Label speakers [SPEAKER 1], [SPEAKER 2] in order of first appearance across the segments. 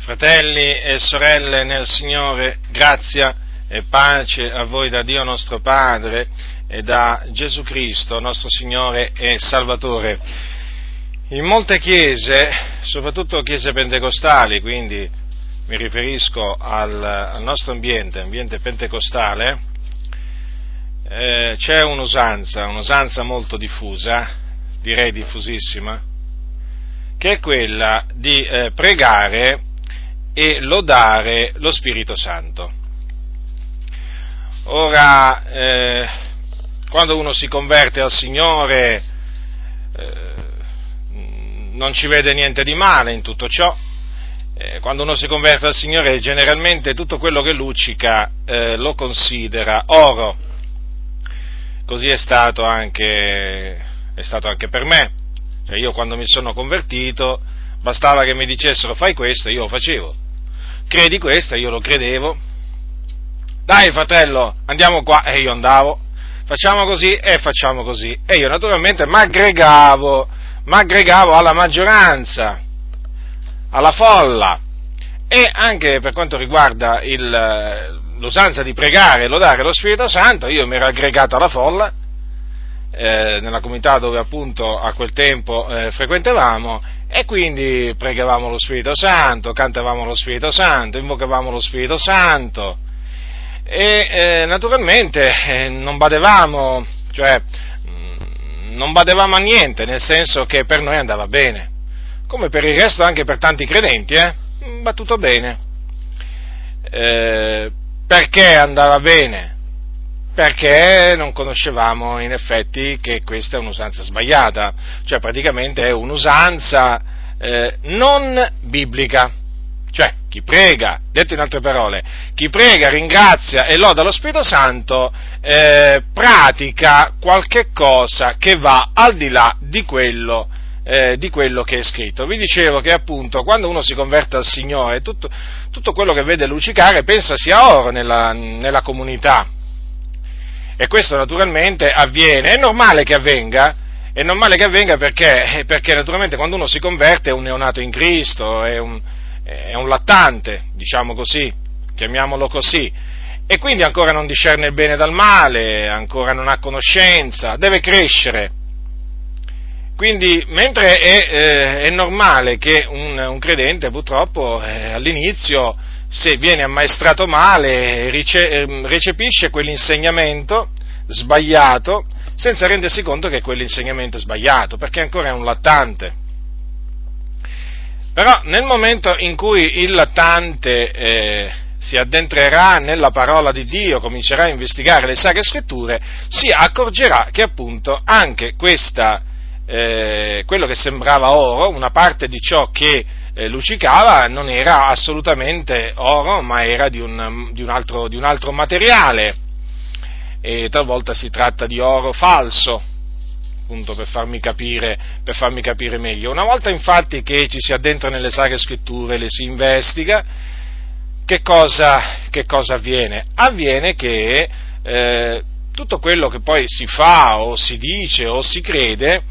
[SPEAKER 1] Fratelli e sorelle nel Signore, grazia e pace a voi da Dio nostro Padre e da Gesù Cristo, nostro Signore e Salvatore. In molte chiese, soprattutto chiese pentecostali, quindi mi riferisco al, al nostro ambiente, ambiente pentecostale, eh, c'è un'usanza, un'usanza molto diffusa, direi diffusissima, che è quella di eh, pregare e lodare lo Spirito Santo. Ora, eh, quando uno si converte al Signore, eh, non ci vede niente di male in tutto ciò. Eh, quando uno si converte al Signore, generalmente tutto quello che luccica eh, lo considera oro. Così è stato anche, è stato anche per me. Cioè io quando mi sono convertito, bastava che mi dicessero fai questo io lo facevo credi questo? Io lo credevo. Dai fratello, andiamo qua e io andavo. Facciamo così e facciamo così. E io naturalmente mi aggregavo, aggregavo alla maggioranza, alla folla. E anche per quanto riguarda il, l'usanza di pregare e lodare lo Spirito Santo, io mi ero aggregato alla folla, eh, nella comunità dove appunto a quel tempo eh, frequentavamo e quindi pregavamo lo Spirito Santo, cantavamo lo Spirito Santo, invocavamo lo Spirito Santo e eh, naturalmente eh, non badevamo, cioè mm, non badevamo a niente, nel senso che per noi andava bene, come per il resto anche per tanti credenti, eh, va tutto bene. Eh, perché andava bene? Perché non conoscevamo in effetti che questa è un'usanza sbagliata, cioè praticamente è un'usanza eh, non biblica. Cioè, chi prega, detto in altre parole, chi prega, ringrazia e loda lo Spirito Santo, eh, pratica qualche cosa che va al di là di quello, eh, di quello che è scritto. Vi dicevo che appunto quando uno si converte al Signore, tutto, tutto quello che vede luccicare pensa sia oro nella, nella comunità, e questo naturalmente avviene, è normale che avvenga, è normale che avvenga perché, perché naturalmente quando uno si converte è un neonato in Cristo, è un, è un lattante, diciamo così, chiamiamolo così, e quindi ancora non discerne il bene dal male, ancora non ha conoscenza, deve crescere. Quindi, mentre è, eh, è normale che un, un, credente purtroppo eh, all'inizio se viene ammaestrato male, ehm, recepisce quell'insegnamento sbagliato senza rendersi conto che quell'insegnamento è sbagliato, perché ancora è un lattante. Però nel momento in cui il lattante eh, si addentrerà nella parola di Dio, comincerà a investigare le sacre scritture, si accorgerà che appunto anche questa, eh, quello che sembrava oro, una parte di ciò che eh, luccicava non era assolutamente oro, ma era di un, di un, altro, di un altro materiale. E talvolta si tratta di oro falso, appunto per farmi, capire, per farmi capire meglio. Una volta infatti che ci si addentra nelle sacre scritture, le si investiga, che cosa, che cosa avviene? Avviene che eh, tutto quello che poi si fa o si dice o si crede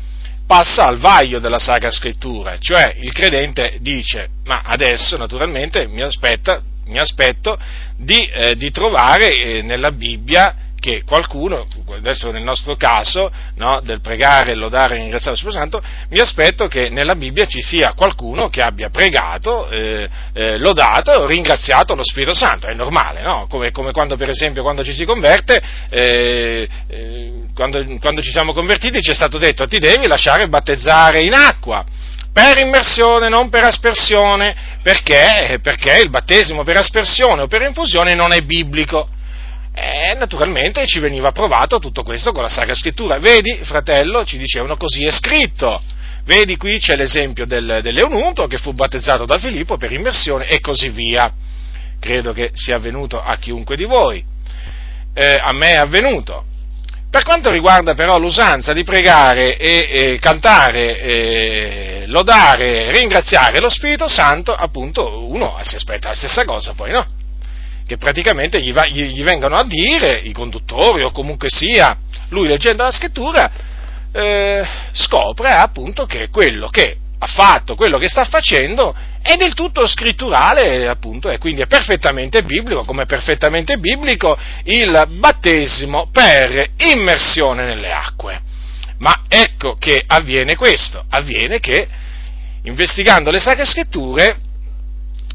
[SPEAKER 1] passa al vaglio della Sacra Scrittura, cioè il credente dice, ma adesso naturalmente mi, aspetta, mi aspetto di, eh, di trovare eh, nella Bibbia che qualcuno, adesso nel nostro caso, no, del pregare, lodare e ringraziare lo Spirito Santo, mi aspetto che nella Bibbia ci sia qualcuno che abbia pregato, eh, eh, lodato, ringraziato lo Spirito Santo, è normale, no? come, come, quando per esempio quando ci si converte, eh, eh quando, quando ci siamo convertiti ci è stato detto ti devi lasciare battezzare in acqua per immersione, non per aspersione, perché? perché il battesimo per aspersione o per infusione non è biblico. E naturalmente ci veniva provato tutto questo con la Sacra Scrittura. Vedi, fratello, ci dicevano così è scritto. Vedi qui c'è l'esempio del, dell'Eunuco che fu battezzato da Filippo per immersione e così via. Credo che sia avvenuto a chiunque di voi. Eh, a me è avvenuto. Per quanto riguarda però l'usanza di pregare e, e cantare, e lodare, ringraziare lo Spirito Santo, appunto uno si aspetta la stessa cosa poi, no? Che praticamente gli, va, gli, gli, vengono a dire, i conduttori o comunque sia, lui leggendo la scrittura, eh, scopre appunto che quello che ha fatto, quello che sta facendo è del tutto scritturale, appunto, e quindi è perfettamente biblico, come è perfettamente biblico il battesimo per immersione nelle acque. Ma ecco che avviene questo, avviene che investigando le sacre scritture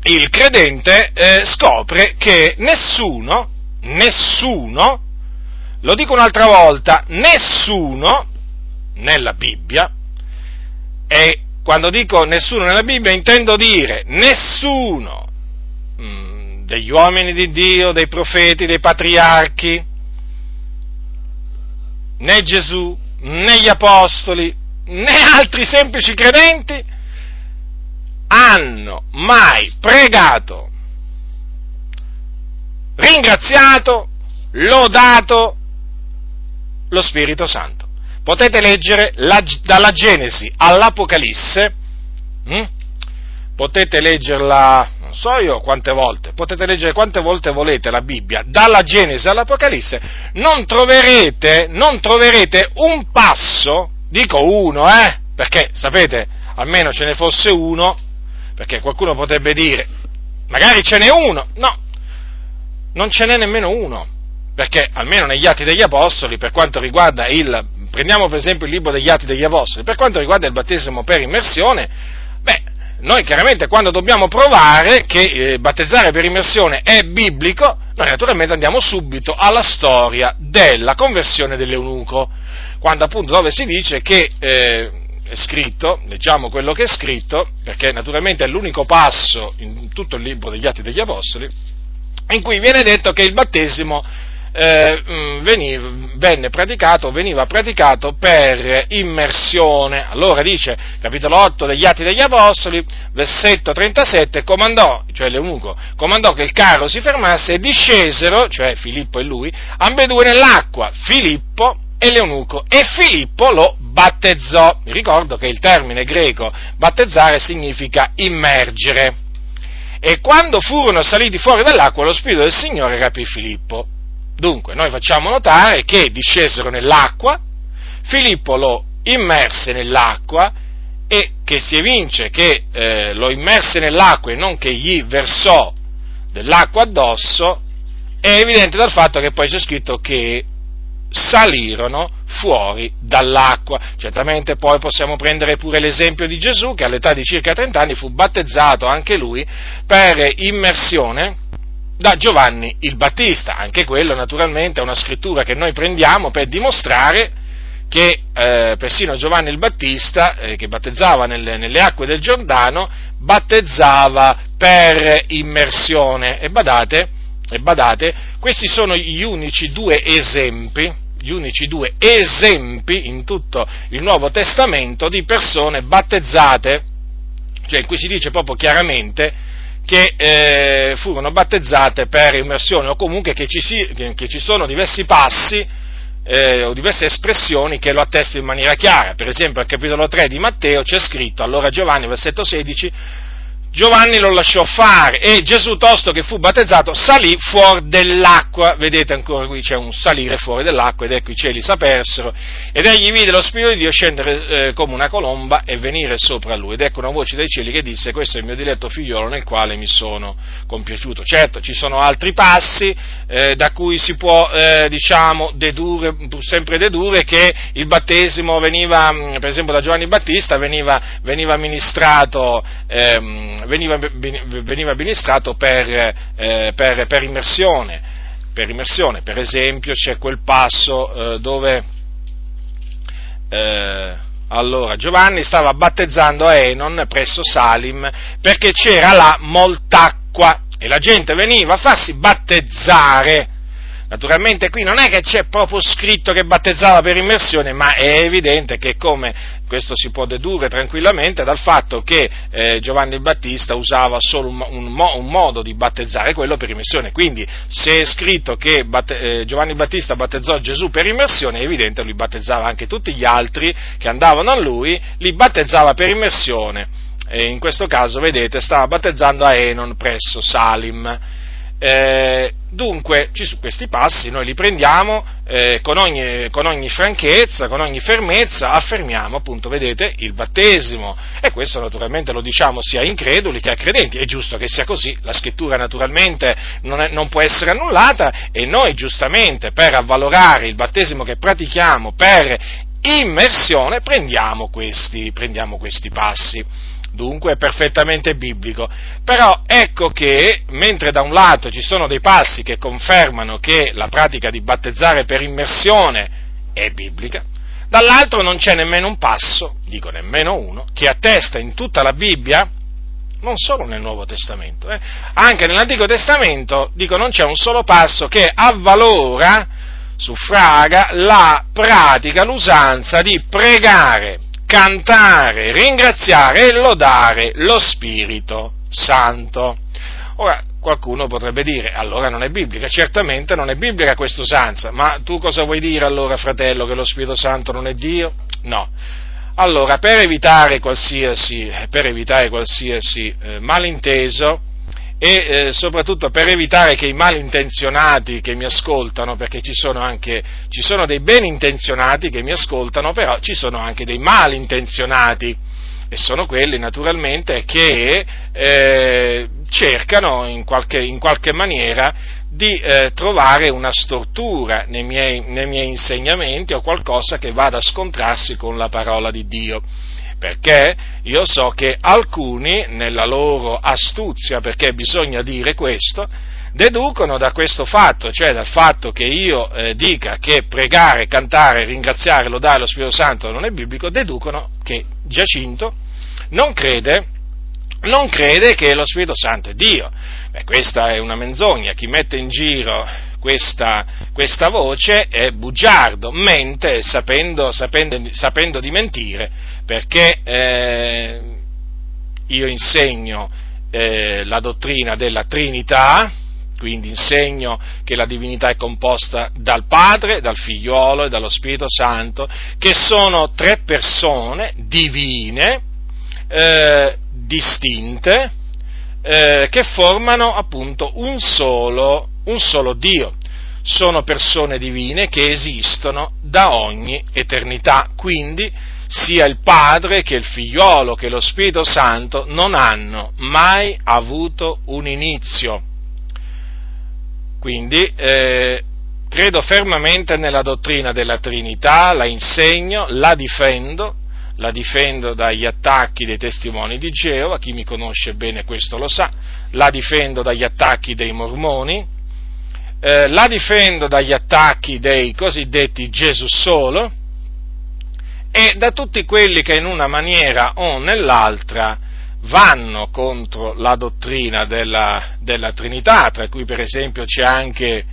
[SPEAKER 1] il credente eh, scopre che nessuno, nessuno, lo dico un'altra volta, nessuno nella Bibbia, e quando dico nessuno nella Bibbia intendo dire nessuno mh, mm, degli uomini di Dio, dei profeti, dei patriarchi, né Gesù, né gli apostoli, né altri semplici credenti hanno mai pregato, ringraziato, lodato lo Spirito Santo. Potete leggere la, dalla Genesi all'Apocalisse, hm? potete leggerla, non so io quante volte, potete leggere quante volte volete la Bibbia, dalla Genesi all'Apocalisse, non troverete, non troverete un passo, dico uno, eh, perché sapete, almeno ce ne fosse uno, perché qualcuno potrebbe dire, magari ce n'è uno, no, non ce n'è nemmeno uno, perché almeno negli Atti degli Apostoli, per quanto riguarda il, prendiamo per esempio il libro degli Atti degli Apostoli, per quanto riguarda il battesimo per immersione, beh, noi chiaramente quando dobbiamo provare che eh, battezzare per immersione è biblico, noi naturalmente andiamo subito alla storia della conversione dell'eunuco, quando appunto dove si dice che eh, è scritto, leggiamo quello che è scritto, perché naturalmente è l'unico passo in tutto il libro degli Atti degli Apostoli, in cui viene detto che il battesimo eh, mm, veniva, venne praticato, veniva praticato per immersione. Allora dice, capitolo 8 degli Atti degli Apostoli, versetto 37, comandò, cioè l'eunuco, comandò che il carro si fermasse e discesero, cioè Filippo e lui, ambedue nell'acqua. Filippo e l'eunuco e Filippo lo battezzò. Mi ricordo che il termine greco battezzare significa immergere. E quando furono saliti fuori dall'acqua, lo Spirito del Signore rapì Filippo. Dunque, noi facciamo notare che discesero nell'acqua, Filippo lo immerse nell'acqua e che si evince che eh, lo immerse nell'acqua e non che gli versò dell'acqua addosso, è evidente dal fatto che poi c'è scritto che salirono fuori dall'acqua. Certamente poi possiamo prendere pure l'esempio di Gesù che all'età di circa 30 anni fu battezzato anche lui per immersione da Giovanni il Battista. Anche quello naturalmente è una scrittura che noi prendiamo per dimostrare che eh, persino Giovanni il Battista, eh, che battezzava nelle, nelle acque del Giordano, battezzava per immersione. E badate, e badate, questi sono gli unici due esempi gli unici due esempi in tutto il Nuovo Testamento di persone battezzate, cioè in cui si dice proprio chiaramente che eh, furono battezzate per immersione o comunque che ci, si, che ci sono diversi passi eh, o diverse espressioni che lo attestano in maniera chiara. Per esempio al capitolo 3 di Matteo c'è scritto, allora Giovanni, versetto 16, Giovanni lo lasciò fare e Gesù, tosto che fu battezzato, salì fuori dell'acqua. Vedete ancora qui c'è un salire fuori dell'acqua ed ecco i cieli s'apersero ed egli vide lo Spirito di Dio scendere eh, come una colomba e venire sopra lui. Ed ecco una voce dai cieli che disse questo è il mio diletto figliolo nel quale mi sono compiaciuto. Certo, ci sono altri passi eh, da cui si può, eh, diciamo, dedurre, sempre dedurre che il battesimo veniva, per esempio da Giovanni Battista, veniva, veniva ministrato ehm, veniva, veniva amministrato per, eh, per, per, immersione. per, immersione. Per esempio c'è quel passo eh, dove eh, allora, Giovanni stava battezzando Enon presso Salim perché c'era là molta acqua e la gente veniva a farsi battezzare Naturalmente qui non è che c'è proprio scritto che battezzava per immersione, ma è evidente che come questo si può dedurre tranquillamente dal fatto che eh, Giovanni il Battista usava solo un, un, un, modo di battezzare, quello per immersione. Quindi se è scritto che batte, eh, Giovanni il Battista battezzò Gesù per immersione, è evidente che lui battezzava anche tutti gli altri che andavano a lui, li battezzava per immersione. E in questo caso, vedete, stava battezzando a Enon presso Salim Eh, dunque, questi passi noi li prendiamo eh, con, ogni, con, ogni, franchezza, con ogni fermezza, affermiamo appunto, vedete, il battesimo. E questo naturalmente lo diciamo sia a increduli che a credenti, è giusto che sia così, la scrittura naturalmente non, è, non può essere annullata. E noi giustamente per avvalorare il battesimo che pratichiamo per immersione prendiamo questi, prendiamo questi passi dunque è perfettamente biblico. Però ecco che, mentre da un lato ci sono dei passi che confermano che la pratica di battezzare per immersione è biblica, dall'altro non c'è nemmeno un passo, dico nemmeno uno, che attesta in tutta la Bibbia, non solo nel Nuovo Testamento, eh, anche nell'Antico Testamento, dico non c'è un solo passo che avvalora, suffraga la pratica, l'usanza di pregare cantare, ringraziare e lodare lo Spirito Santo. Ora, qualcuno potrebbe dire, allora non è biblica, certamente non è biblica questa usanza, ma tu cosa vuoi dire allora, fratello, che lo Spirito Santo non è Dio? No. Allora, per evitare qualsiasi, per evitare qualsiasi eh, malinteso, e eh, soprattutto per evitare che i malintenzionati che mi ascoltano, perché ci sono anche ci sono dei ben intenzionati che mi ascoltano, però ci sono anche dei malintenzionati. E sono quelli naturalmente che eh, cercano in qualche, in qualche, maniera di eh, trovare una stortura nei miei, nei miei insegnamenti o qualcosa che vada a scontrarsi con la parola di Dio perché io so che alcuni, nella loro astuzia, perché bisogna dire questo, deducono da questo fatto, cioè dal fatto che io eh, dica che pregare, cantare, ringraziare, lodare lo Spirito Santo non è biblico, deducono che Giacinto non crede, non crede che lo Spirito Santo è Dio. Beh, questa è una menzogna, chi mette in giro questa, questa voce è bugiardo, mente sapendo, sapendo, sapendo di mentire, perché eh, io insegno eh, la dottrina della Trinità, quindi insegno che la divinità è composta dal Padre, dal Figliolo e dallo Spirito Santo, che sono tre persone divine, eh, distinte, eh, che formano appunto un solo un solo Dio. Sono persone divine che esistono da ogni eternità, quindi sia il Padre che il Figliolo che lo Spirito Santo non hanno mai avuto un inizio. Quindi eh, credo fermamente nella dottrina della Trinità, la insegno, la difendo, la difendo dagli attacchi dei testimoni di Geova, chi mi conosce bene questo lo sa, la difendo dagli attacchi dei mormoni, eh, la difendo dagli attacchi dei cosiddetti Gesù solo e da tutti quelli che in una maniera o nell'altra vanno contro la dottrina della, della Trinità, tra cui per esempio c'è anche,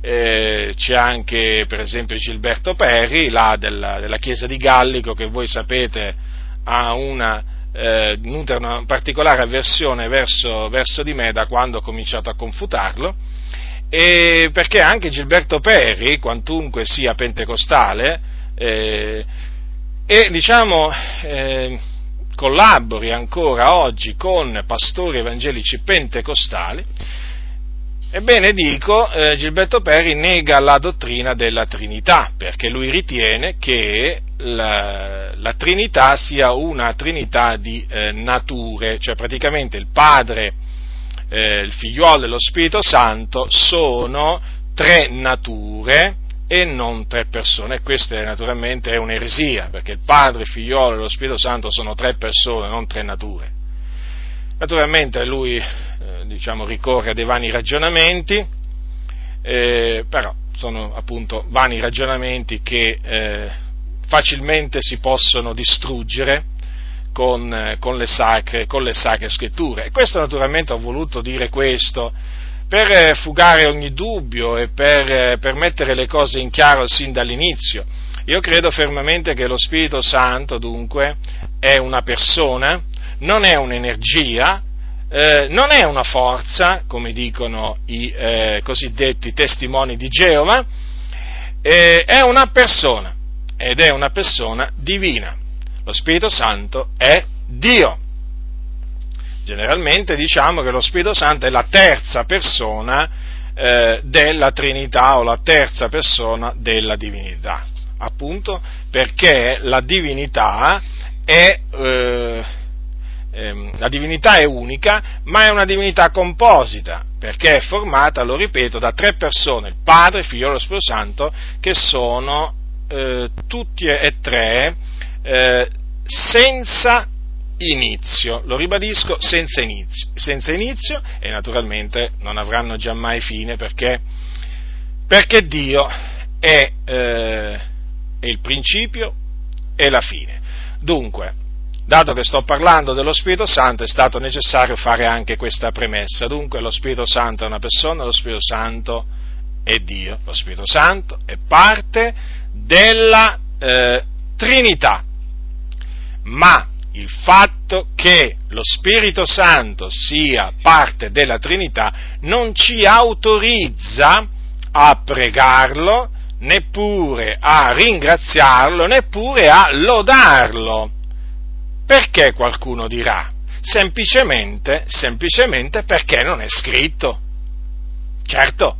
[SPEAKER 1] eh, c'è anche per esempio Gilberto Perri, là della, della, Chiesa di Gallico, che voi sapete ha una, eh, una particolare avversione verso, verso di me da quando ho cominciato a confutarlo, e perché anche Gilberto Perri, quantunque sia pentecostale, eh, e diciamo eh, collabori ancora oggi con pastori evangelici pentecostali, ebbene dico, eh, Gilberto Perri nega la dottrina della Trinità, perché lui ritiene che la, la Trinità sia una Trinità di eh, nature, cioè praticamente il Padre, eh, il figliuolo e lo Spirito Santo sono tre nature e non tre persone. E questa naturalmente è un'eresia, perché il Padre, il figliuolo e lo Spirito Santo sono tre persone, non tre nature. Naturalmente lui eh, diciamo, ricorre a dei vani ragionamenti, eh, però sono appunto vani ragionamenti che eh, facilmente si possono distruggere con, eh, con, le sacre, con, le sacre, scritture. E questo naturalmente ho voluto dire questo per eh, fugare ogni dubbio e per, eh, per mettere le cose in chiaro sin dall'inizio. Io credo fermamente che lo Spirito Santo, dunque, è una persona, non è un'energia, eh, non è una forza, come dicono i eh, cosiddetti testimoni di Geova, eh, è una persona ed è una persona divina. Lo Spirito Santo è Dio. Generalmente diciamo che lo Spirito Santo è la terza persona eh, della Trinità o la terza persona della divinità, appunto perché la divinità è, eh, ehm, la divinità è unica, ma è una divinità composita, perché è formata, lo ripeto, da tre persone, il Padre, il Figlio e lo Spirito Santo, che sono eh, tutti e tre eh, senza inizio, lo ribadisco, senza inizio, senza inizio e naturalmente non avranno giammai fine perché, perché Dio è, eh, è il principio e la fine. Dunque, dato che sto parlando dello Spirito Santo, è stato necessario fare anche questa premessa. Dunque, lo Spirito Santo è una persona, lo Spirito Santo è Dio, lo Spirito Santo è parte della eh, Trinità. Ma il fatto che lo Spirito Santo sia parte della Trinità non ci autorizza a pregarlo, neppure a ringraziarlo, neppure a lodarlo. Perché qualcuno dirà? Semplicemente, semplicemente perché non è scritto. Certo,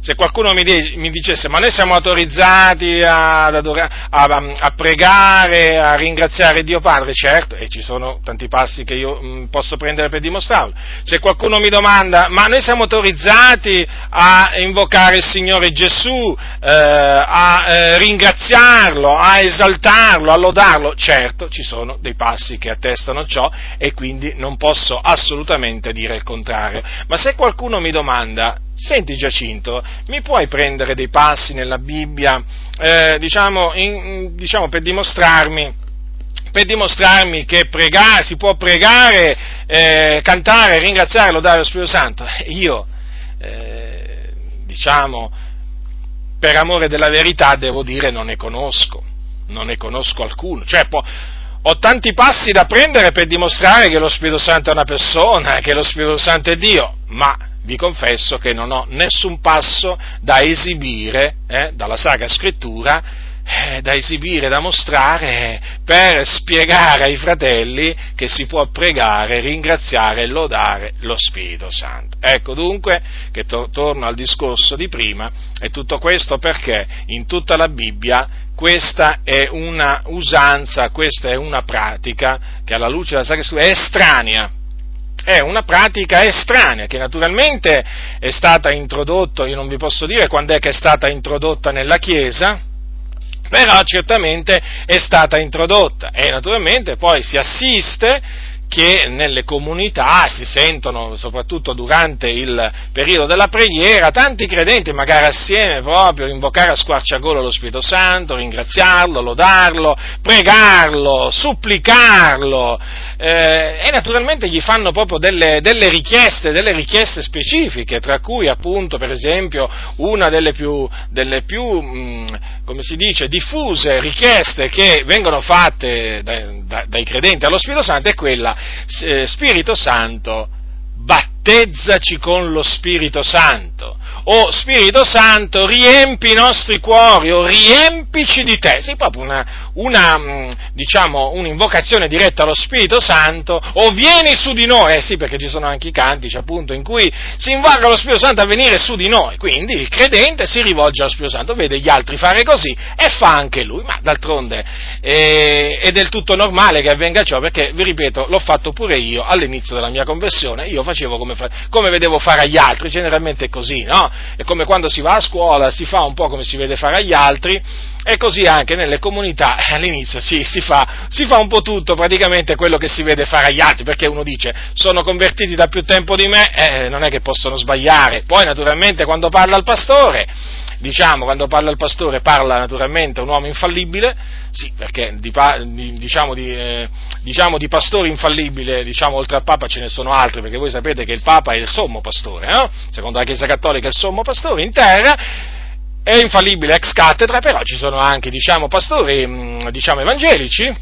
[SPEAKER 1] se qualcuno mi, de- mi, dicesse ma noi siamo autorizzati ad adorare, a, a, pregare, a ringraziare Dio Padre, certo, e ci sono tanti passi che io mh, mm, posso prendere per dimostrarlo. Se qualcuno mi domanda ma noi siamo autorizzati a invocare il Signore Gesù, eh, a eh, ringraziarlo, a esaltarlo, a lodarlo, certo, ci sono dei passi che attestano ciò e quindi non posso assolutamente dire il contrario. Ma se qualcuno mi domanda Senti Giacinto, mi puoi prendere dei passi nella Bibbia, eh, diciamo, in, diciamo, per dimostrarmi, per dimostrarmi che pregare, si può pregare, eh, cantare, ringraziare, lodare lo Spirito Santo? Io, eh, diciamo, per amore della verità devo dire non ne conosco, non ne conosco alcuno. Cioè, può, ho tanti passi da prendere per dimostrare che lo Spirito Santo è una persona, che lo Spirito Santo è Dio, ma vi confesso che non ho nessun passo da esibire eh, dalla Sacra Scrittura, eh, da esibire, da mostrare per spiegare ai fratelli che si può pregare, ringraziare e lodare lo Spirito Santo. Ecco dunque che to- torno al discorso di prima e tutto questo perché in tutta la Bibbia questa è una usanza, questa è una pratica che alla luce della Sacra Scrittura è estranea è una pratica estranea che naturalmente è stata introdotta, io non vi posso dire quando è che è stata introdotta nella Chiesa, però certamente è stata introdotta e naturalmente poi si assiste che nelle comunità si sentono, soprattutto durante il periodo della preghiera, tanti credenti magari assieme proprio invocare a squarciagolo lo Spirito Santo, ringraziarlo, lodarlo, pregarlo, supplicarlo eh, e naturalmente gli fanno proprio delle, delle, richieste, delle richieste specifiche, tra cui appunto per esempio una delle più, delle più mh, mm, come si dice, diffuse richieste che vengono fatte dai, dai credenti allo Spirito Santo è quella eh, Spirito Santo, battezzaci con lo Spirito Santo o Spirito Santo, riempi i nostri cuori o riempici di te. Sì, proprio una, una, mm, diciamo, un'invocazione diretta allo Spirito Santo o vieni su di noi. Eh sì, perché ci sono anche i cantici appunto in cui si invoca lo Spirito Santo a venire su di noi. Quindi il credente si rivolge allo Spirito Santo, vede gli altri fare così e fa anche lui. Ma d'altronde eh, è del tutto normale che avvenga ciò perché, vi ripeto, l'ho fatto pure io all'inizio della mia conversione. Io facevo come, fa, come vedevo fare agli altri, generalmente è così, no? È come quando si va a scuola, si fa un po' come si vede fare agli altri, e così anche nelle comunità all'inizio sì, si, fa, si fa un po' tutto, praticamente quello che si vede fare agli altri, perché uno dice sono convertiti da più tempo di me, eh, non è che possono sbagliare. Poi naturalmente quando parla il pastore, diciamo, quando parla il pastore parla naturalmente un uomo infallibile, sì, perché di, diciamo, di, eh, diciamo, di pastore infallibile, diciamo, oltre al Papa ce ne sono altri, perché voi sapete che il Papa è il sommo pastore, no? secondo la Chiesa Cattolica è il sommo pastore in terra, è infallibile ex cattedra, però ci sono anche, diciamo, pastori, mm, diciamo, evangelici,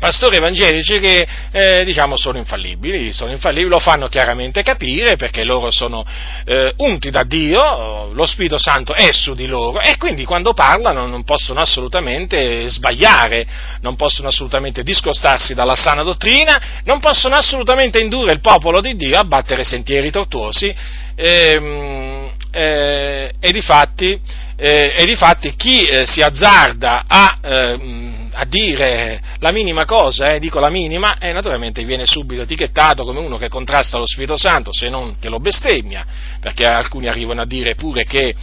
[SPEAKER 1] pastori evangelici che eh, diciamo sono infallibili, sono infallibili, lo fanno chiaramente capire perché loro sono eh, unti da Dio, lo Spirito Santo è su di loro e quindi quando parlano non possono assolutamente sbagliare, non possono assolutamente discostarsi dalla sana dottrina, non possono assolutamente indurre il popolo di Dio a battere sentieri tortuosi ehm, eh, e di fatti, eh, difatti chi eh, si azzarda a ehm, a dire la minima cosa, eh, dico la minima, e naturalmente viene subito etichettato come uno che contrasta lo Spirito Santo, se non che lo bestemmia, perché alcuni arrivano a dire pure che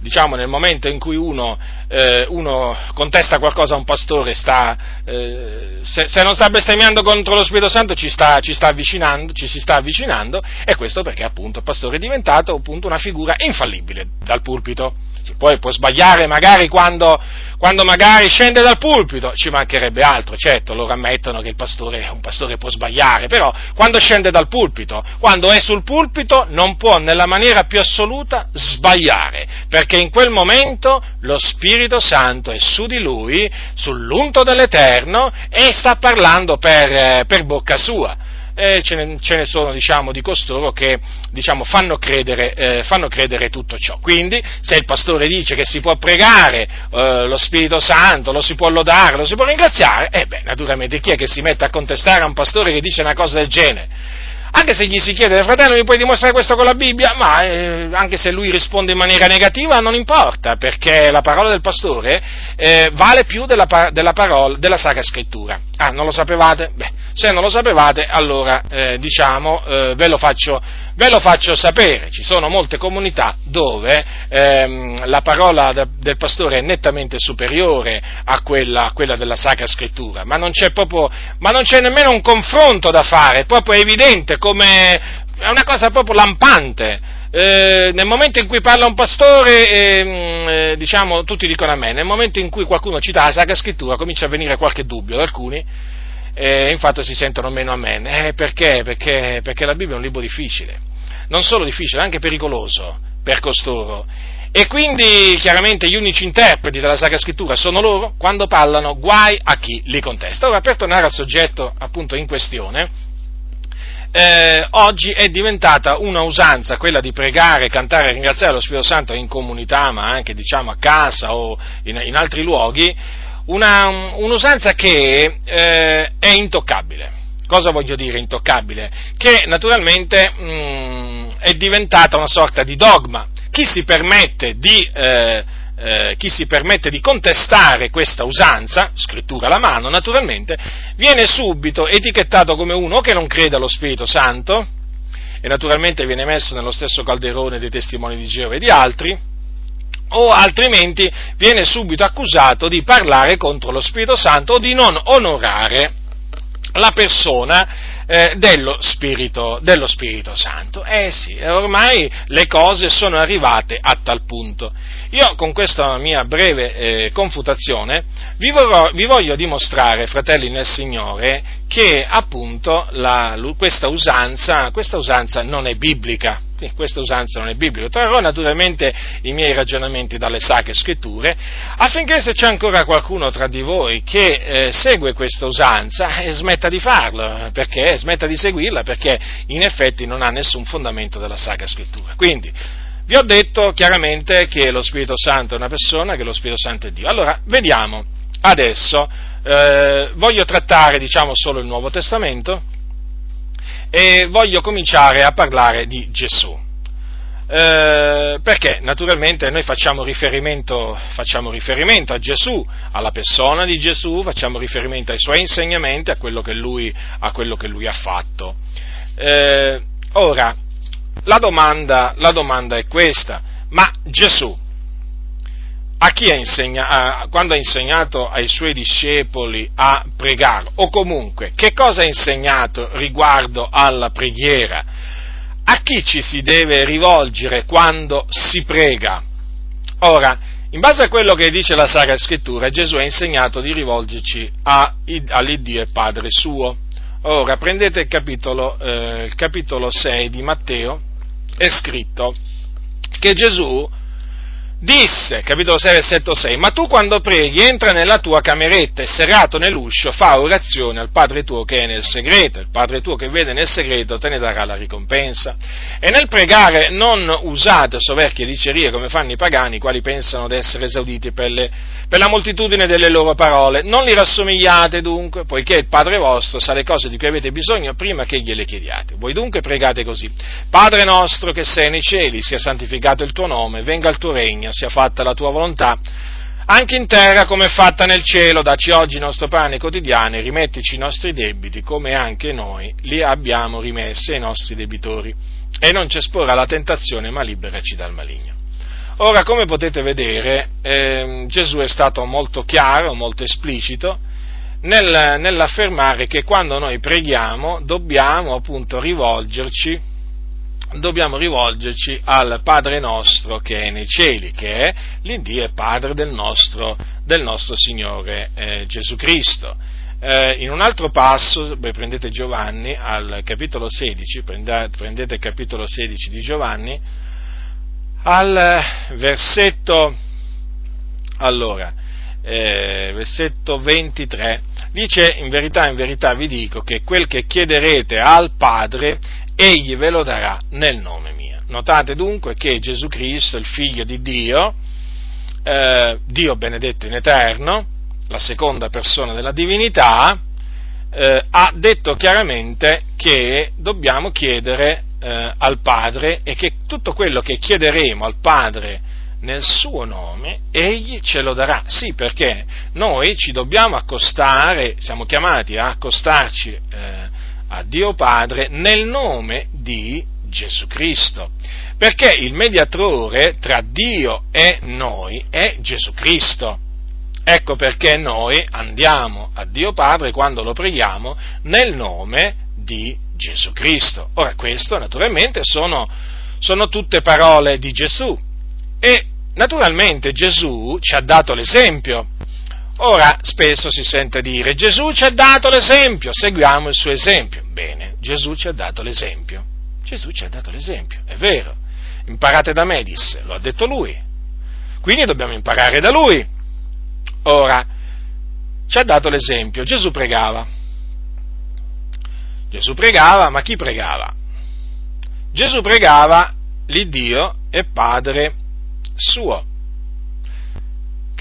[SPEAKER 1] diciamo, nel momento in cui uno, eh, uno, contesta qualcosa a un pastore, sta, eh, se, se, non sta bestemmiando contro lo Spirito Santo ci, sta, ci, sta ci, si sta avvicinando, e questo perché appunto il pastore è diventato appunto una figura infallibile dal pulpito. Poi può sbagliare magari quando, quando, magari scende dal pulpito, ci mancherebbe altro, certo, loro ammettono che il pastore, un pastore può sbagliare, però quando scende dal pulpito, quando è sul pulpito, non può nella maniera più assoluta sbagliare, perché in quel momento lo Spirito Santo è su di lui, sull'unto dell'Eterno, e sta parlando per, per bocca sua eh, ce, ne, ce, ne, sono diciamo, di costoro che diciamo, fanno, credere, eh, fanno, credere, tutto ciò. Quindi se il pastore dice che si può pregare eh, lo Spirito Santo, lo si può lodare, lo si può ringraziare, eh beh, naturalmente chi è che si mette a contestare a un pastore che dice una cosa del genere? Anche se gli si chiede, fratello, mi puoi dimostrare questo con la Bibbia? Ma eh, anche se lui risponde in maniera negativa, non importa, perché la parola del pastore eh, vale più della, della, parola, della Sacra Scrittura. Ah, non lo sapevate? Beh, se non lo sapevate, allora eh, diciamo, eh, ve lo, faccio, ve, lo faccio, sapere. Ci sono molte comunità dove ehm, la parola de, del pastore è nettamente superiore a quella, a quella, della Sacra Scrittura, ma non c'è proprio, ma non c'è nemmeno un confronto da fare, è proprio evidente come è una cosa proprio lampante. Eh, nel momento in cui parla un pastore, eh, eh, diciamo, tutti dicono a me, nel momento in cui qualcuno cita la Sacra Scrittura comincia a venire qualche dubbio da alcuni, eh, infatti si sentono meno amen. Eh, perché? perché? Perché la Bibbia è un libro difficile, non solo difficile, anche pericoloso per costoro. E quindi chiaramente gli unici interpreti della Sacra Scrittura sono loro, quando parlano guai a chi li contesta. Ora, per tornare al soggetto appunto in questione, eh, oggi è diventata una usanza quella di pregare, cantare e ringraziare lo Spirito Santo in comunità, ma anche diciamo a casa o in, in altri luoghi, una, un'usanza che eh, è intoccabile. Cosa voglio dire intoccabile? Che naturalmente mh, mm, è diventata una sorta di dogma. Chi si permette di, eh, eh, chi si permette di contestare questa usanza, scrittura alla mano naturalmente, viene subito etichettato come uno che non crede allo Spirito Santo, e naturalmente viene messo nello stesso calderone dei testimoni di Geova e di altri, o altrimenti viene subito accusato di parlare contro lo Spirito Santo o di non onorare la persona eh, dello, Spirito, dello, Spirito, Santo. Eh sì, ormai le cose sono arrivate a tal punto. Io con questa mia breve eh, confutazione vi, vorrò, vi, voglio dimostrare, fratelli nel Signore, che appunto la, questa, usanza, questa usanza non è biblica questa usanza non è biblica. Trarrò naturalmente i miei ragionamenti dalle sacre scritture, affinché se c'è ancora qualcuno tra di voi che eh, segue questa usanza, eh, smetta di farlo, perché smetta di seguirla, perché in effetti non ha nessun fondamento della sacra scrittura. Quindi, vi ho detto chiaramente che lo Spirito Santo è una persona, che lo Spirito Santo è Dio. Allora, vediamo adesso, eh, voglio trattare, diciamo, solo il Nuovo Testamento, e voglio cominciare a parlare di Gesù. Eh, perché naturalmente noi facciamo riferimento, facciamo riferimento, a Gesù, alla persona di Gesù, facciamo riferimento ai suoi insegnamenti, a quello che lui, che lui ha fatto. Eh, ora, la domanda, la domanda è questa, ma Gesù a ha insegnato, quando ha insegnato ai suoi discepoli a pregare, o comunque che cosa ha insegnato riguardo alla preghiera, a chi ci si deve rivolgere quando si prega. Ora, in base a quello che dice la Sacra Scrittura, Gesù ha insegnato di rivolgerci a, all'Iddio e Padre suo. Ora, prendete il capitolo, eh, il capitolo 6 di Matteo, è scritto che Gesù disse, capitolo 6, versetto 6, ma tu quando preghi entra nella tua cameretta e serrato nell'uscio fa orazione al Padre tuo che è nel segreto, il Padre tuo che vede nel segreto te ne darà la ricompensa. E nel pregare non usate soverchie dicerie come fanno i pagani, quali pensano di essere esauditi per, le, per la moltitudine delle loro parole. Non li rassomigliate dunque, poiché il Padre vostro sa le cose di cui avete bisogno prima che gliele chiediate. Voi dunque pregate così, Padre nostro che sei nei cieli, sia santificato il tuo nome, venga il tuo regno sia fatta la tua volontà, anche in terra come è fatta nel cielo, dacci oggi il nostro pane quotidiano e rimettici i nostri debiti come anche noi li abbiamo rimessi ai nostri debitori e non ci esporre alla tentazione ma liberaci dal maligno. Ora, come potete vedere, eh, Gesù è stato molto chiaro, molto esplicito nel, nell'affermare che quando noi preghiamo dobbiamo appunto rivolgerci dobbiamo rivolgerci al Padre nostro che è nei cieli, che è l'Iddio e Padre del nostro, del nostro Signore eh, Gesù Cristo. Eh, in un altro passo, beh, prendete Giovanni al capitolo 16, prendete, prendete il capitolo 16 di Giovanni, al versetto, allora, eh, versetto 23, dice in verità, in verità vi dico che quel che chiederete al Padre egli ve lo darà nel nome mio. Notate dunque che Gesù Cristo, il figlio di Dio, eh, Dio benedetto in eterno, la seconda persona della divinità, eh, ha detto chiaramente che dobbiamo chiedere eh, al Padre e che tutto quello che chiederemo al Padre nel suo nome, egli ce lo darà. Sì, perché noi ci dobbiamo accostare, siamo chiamati a accostarci eh, a Dio Padre nel nome di Gesù Cristo. Perché il mediatore tra Dio e noi è Gesù Cristo. Ecco perché noi andiamo a Dio Padre quando lo preghiamo nel nome di Gesù Cristo. Ora, questo naturalmente sono, sono tutte parole di Gesù e naturalmente Gesù ci ha dato l'esempio. Ora, spesso si sente dire Gesù ci ha dato l'esempio, seguiamo il suo esempio. Bene, Gesù ci ha dato l'esempio. Gesù ci ha dato l'esempio, è vero. Imparate da me, disse, lo ha detto lui. Quindi dobbiamo imparare da lui. Ora, ci ha dato l'esempio, Gesù pregava. Gesù pregava, ma chi pregava? Gesù pregava l'Iddio e Padre suo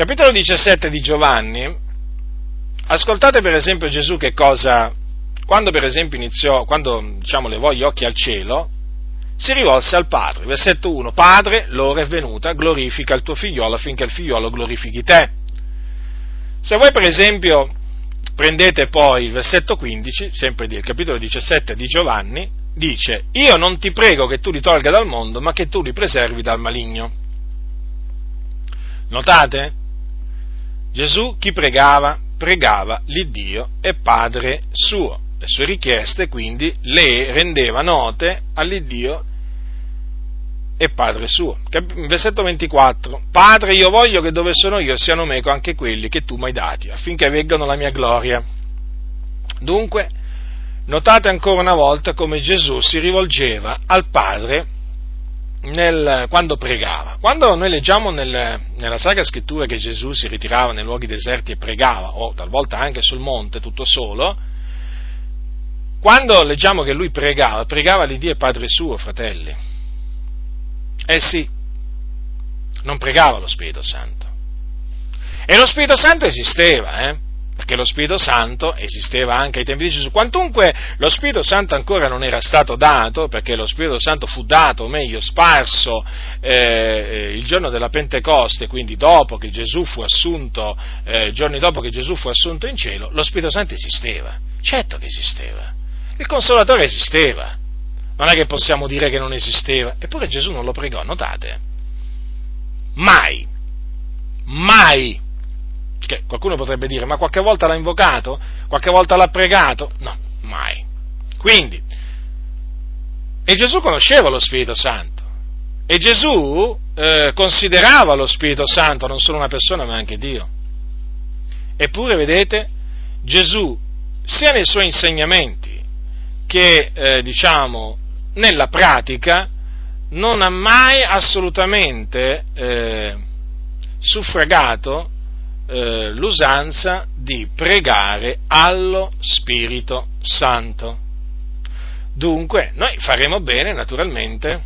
[SPEAKER 1] capitolo 17 di Giovanni, ascoltate per esempio Gesù che cosa, quando per esempio iniziò, quando diciamo levò gli occhi al cielo, si rivolse al Padre. Versetto 1, Padre, l'ora è venuta, glorifica il tuo figliolo affinché il figliolo glorifichi te. Se voi per esempio prendete poi il versetto 15, sempre del capitolo 17 di Giovanni, dice, io non ti prego che tu li tolga dal mondo, ma che tu li preservi dal maligno. Notate? Gesù chi pregava? Pregava l'Iddio e Padre suo. Le sue richieste quindi le rendeva note all'Iddio e Padre suo. Versetto 24. Padre, io voglio che dove sono io siano meco anche quelli che tu mi hai dati, affinché veggano la mia gloria. Dunque, notate ancora una volta come Gesù si rivolgeva al Padre nel, quando pregava. Quando noi leggiamo nel, nella Sacra Scrittura che Gesù si ritirava nei luoghi deserti e pregava, o talvolta anche sul monte tutto solo, quando leggiamo che lui pregava, pregava l'Iddio e Padre suo, fratelli. Eh sì, non pregava lo Spirito Santo. E lo Spirito Santo esisteva, eh? Perché lo Spirito Santo esisteva anche ai tempi di Gesù. Quantunque lo Spirito Santo ancora non era stato dato, perché lo Spirito Santo fu dato, o meglio, sparso eh, il giorno della Pentecoste, quindi dopo che Gesù fu assunto, eh, giorni dopo che Gesù fu assunto in cielo, lo Spirito Santo esisteva. Certo che esisteva. Il Consolatore esisteva. Non è che possiamo dire che non esisteva. Eppure Gesù non lo pregò, notate. Mai. Mai che qualcuno potrebbe dire, ma qualche volta l'ha invocato? Qualche volta l'ha pregato? No, mai. Quindi, e Gesù conosceva lo Spirito Santo. E Gesù eh, considerava lo Spirito Santo non solo una persona, ma anche Dio. Eppure, vedete, Gesù, sia nei suoi insegnamenti che, eh, diciamo, nella pratica, non ha mai assolutamente eh, suffragato eh, l'usanza di pregare allo Spirito Santo. Dunque, noi faremo bene, naturalmente,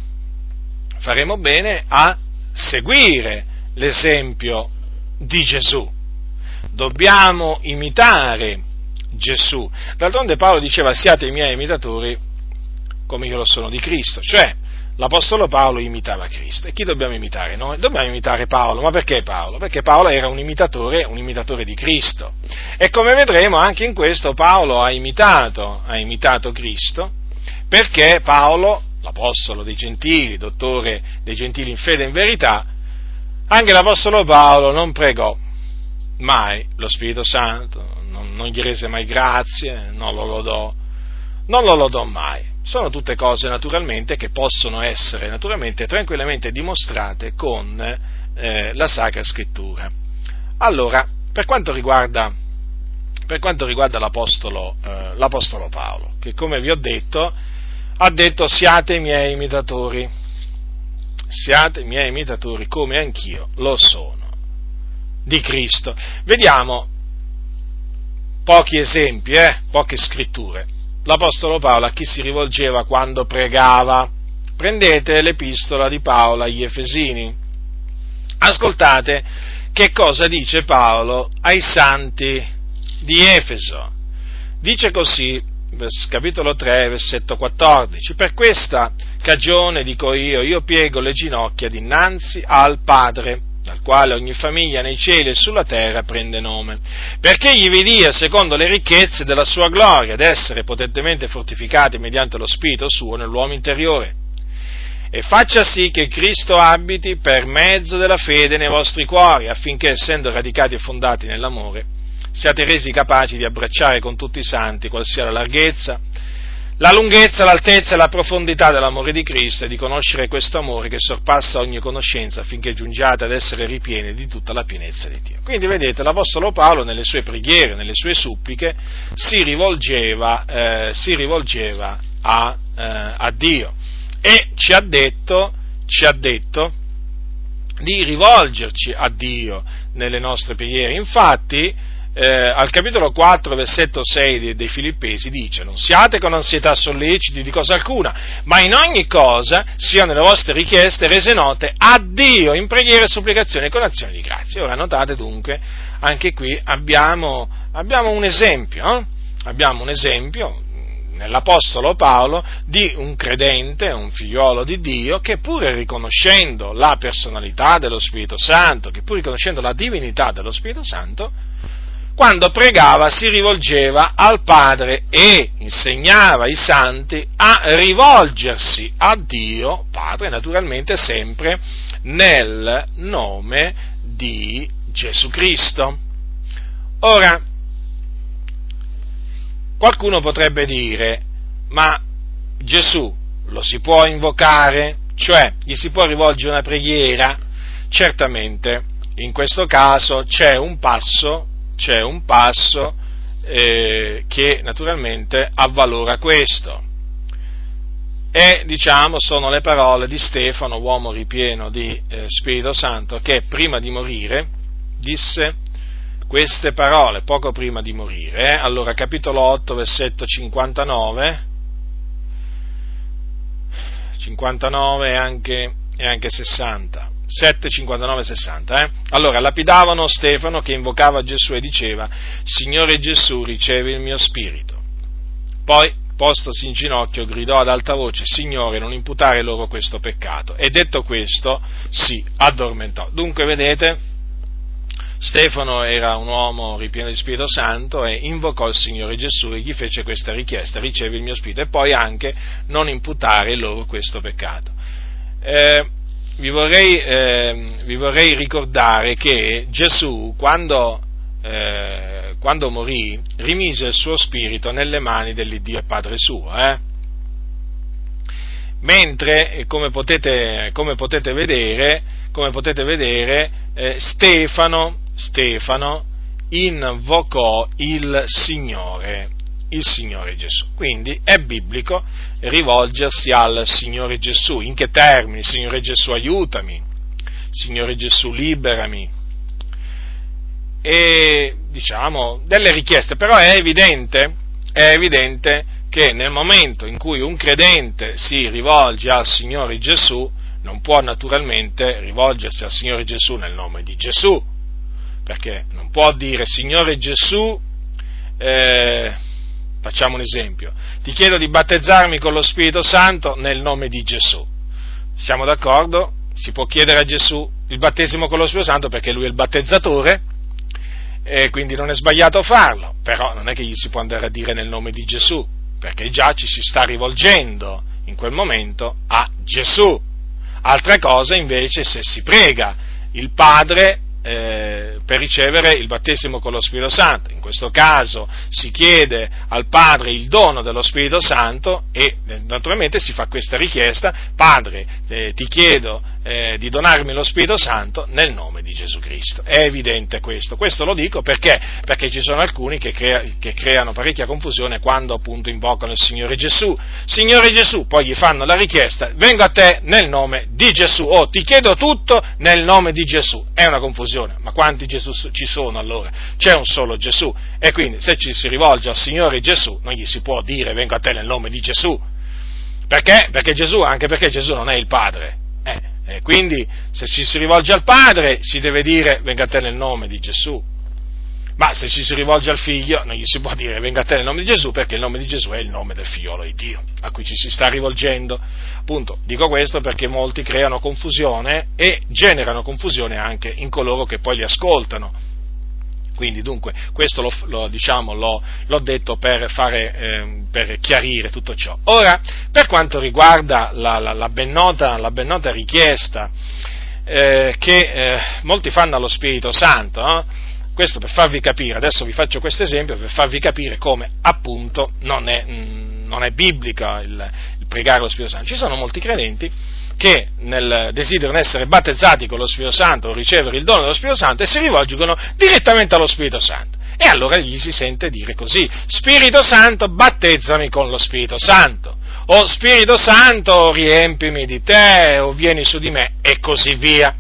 [SPEAKER 1] faremo bene a seguire l'esempio di Gesù. Dobbiamo imitare Gesù. D'altronde Paolo diceva siate i miei imitatori come io lo sono di Cristo, cioè l'Apostolo Paolo imitava Cristo. E chi dobbiamo imitare noi? Dobbiamo imitare Paolo. Ma perché Paolo? Perché Paolo era un imitatore, un imitatore di Cristo. E come vedremo anche in questo Paolo ha imitato, ha imitato Cristo, perché Paolo, l'Apostolo dei Gentili, dottore dei Gentili in fede e in verità, anche l'Apostolo Paolo non pregò mai lo Spirito Santo, non, non gli rese mai grazie, non lo lodò, non lo lodò mai. Sono tutte cose naturalmente che possono essere naturalmente tranquillamente dimostrate con eh, la Sacra Scrittura. Allora, per quanto riguarda, per quanto riguarda l'Apostolo, eh, l'Apostolo Paolo, che come vi ho detto, ha detto siate i miei imitatori, siate i miei imitatori come anch'io lo sono di Cristo. Vediamo pochi esempi, eh, poche scritture. L'Apostolo Paolo a chi si rivolgeva quando pregava? Prendete l'epistola di Paolo agli Efesini. Ascoltate che cosa dice Paolo ai santi di Efeso. Dice così, capitolo 3, versetto 14, per questa cagione, dico io, io piego le ginocchia dinanzi al Padre dal quale ogni famiglia nei cieli e sulla terra prende nome, perché gli vi dia, secondo le ricchezze della sua gloria, ad essere potentemente fortificati mediante lo Spirito suo nell'uomo interiore, e faccia sì che Cristo abiti per mezzo della fede nei vostri cuori, affinché, essendo radicati e fondati nell'amore, siate resi capaci di abbracciare con tutti i santi, qual sia la larghezza, la lunghezza, l'altezza e la profondità dell'amore di Cristo e di conoscere questo amore che sorpassa ogni conoscenza affinché giungiate ad essere ripieni di tutta la pienezza di Dio. Quindi vedete, l'Apostolo Paolo nelle sue preghiere, nelle sue suppliche, si rivolgeva, eh, si rivolgeva a, eh, a, Dio e ci ha detto, ci ha detto di rivolgerci a Dio nelle nostre preghiere. Infatti, eh, al capitolo 4, versetto 6 dei, dei, Filippesi dice non siate con ansietà solleciti di cosa alcuna, ma in ogni cosa siano le vostre richieste rese note a Dio in preghiera e supplicazione con azioni di grazia. Ora notate dunque, anche qui abbiamo, abbiamo un esempio, eh? abbiamo un esempio nell'Apostolo Paolo di un credente, un figliolo di Dio, che pur riconoscendo la personalità dello Spirito Santo, che pur riconoscendo la divinità dello Spirito Santo, quando pregava si rivolgeva al Padre e insegnava i santi a rivolgersi a Dio, Padre, naturalmente sempre nel nome di Gesù Cristo. Ora, qualcuno potrebbe dire, ma Gesù lo si può invocare? Cioè, gli si può rivolgere una preghiera? Certamente, in questo caso c'è un passo c'è un passo eh, che naturalmente avvalora questo. E diciamo sono le parole di Stefano, uomo ripieno di eh, Spirito Santo, che prima di morire disse queste parole, poco prima di morire. Eh? Allora, capitolo 8, versetto 59, 59 e anche, e anche 60. 7, 59, 60. Eh? Allora, lapidavano Stefano che invocava Gesù e diceva, Signore Gesù, ricevi il mio spirito. Poi, postosi in ginocchio, gridò ad alta voce, Signore, non imputare loro questo peccato. E detto questo, si addormentò. Dunque, vedete, Stefano era un uomo ripieno di Spirito Santo e invocò il Signore Gesù e gli fece questa richiesta, ricevi il mio spirito, e poi anche non imputare loro questo peccato. Eh, vi vorrei, eh, vi vorrei ricordare che Gesù, quando, eh, quando, morì, rimise il suo spirito nelle mani dell'Iddio e Padre suo. Eh? Mentre, come potete, come potete vedere, come potete vedere eh, Stefano, Stefano invocò il Signore il Signore Gesù. Quindi è biblico rivolgersi al Signore Gesù. In che termini? Signore Gesù aiutami, Signore Gesù liberami, e diciamo delle richieste, però è evidente, è evidente che nel momento in cui un credente si rivolge al Signore Gesù, non può naturalmente rivolgersi al Signore Gesù nel nome di Gesù, perché non può dire Signore Gesù, eh, facciamo un esempio, ti chiedo di battezzarmi con lo Spirito Santo nel nome di Gesù. Siamo d'accordo? Si può chiedere a Gesù il battesimo con lo Spirito Santo perché lui è il battezzatore e quindi non è sbagliato farlo, però non è che gli si può andare a dire nel nome di Gesù, perché già ci si sta rivolgendo in quel momento a Gesù. Altra cosa invece se si prega il Padre eh, per ricevere il battesimo con lo Spirito Santo. In questo caso si chiede al Padre il dono dello Spirito Santo e eh, naturalmente si fa questa richiesta, Padre eh, ti chiedo eh, di donarmi lo Spirito Santo nel nome di Gesù Cristo. È evidente questo. Questo lo dico perché? Perché ci sono alcuni che, crea, che creano parecchia confusione quando appunto invocano il Signore Gesù. Signore Gesù, poi gli fanno la richiesta, vengo a te nel nome di Gesù, o oh, ti chiedo tutto nel nome di Gesù. È una confusione, ma quanti Gesù ci sono allora? C'è un solo Gesù e quindi se ci si rivolge al Signore Gesù non gli si può dire vengo a te nel nome di Gesù. Perché? Perché Gesù, anche perché Gesù non è il Padre. Eh, eh, quindi se ci si rivolge al Padre si deve dire venga a te nel nome di Gesù. Ma se ci si rivolge al figlio non gli si può dire venga a te nel nome di Gesù perché il nome di Gesù è il nome del figliolo di Dio a cui ci si sta rivolgendo. Appunto, dico questo perché molti creano confusione e generano confusione anche in coloro che poi li ascoltano quindi dunque questo lo, lo, diciamo, lo, l'ho detto per, fare, eh, per, chiarire tutto ciò. Ora, per quanto riguarda la, la, la, ben, nota, la ben, nota, richiesta eh, che eh, molti fanno allo Spirito Santo, eh, questo per farvi capire, adesso vi faccio questo esempio per farvi capire come appunto non è, mh, non è biblica il, il pregare lo Spirito Santo. Ci sono molti credenti che nel desiderano essere battezzati con lo Spirito Santo o ricevere il dono dello Spirito Santo e si rivolgono direttamente allo Spirito Santo. E allora gli si sente dire così, Spirito Santo, battezzami con lo Spirito Santo, o Spirito Santo, riempimi di te, o vieni su di me, e così via.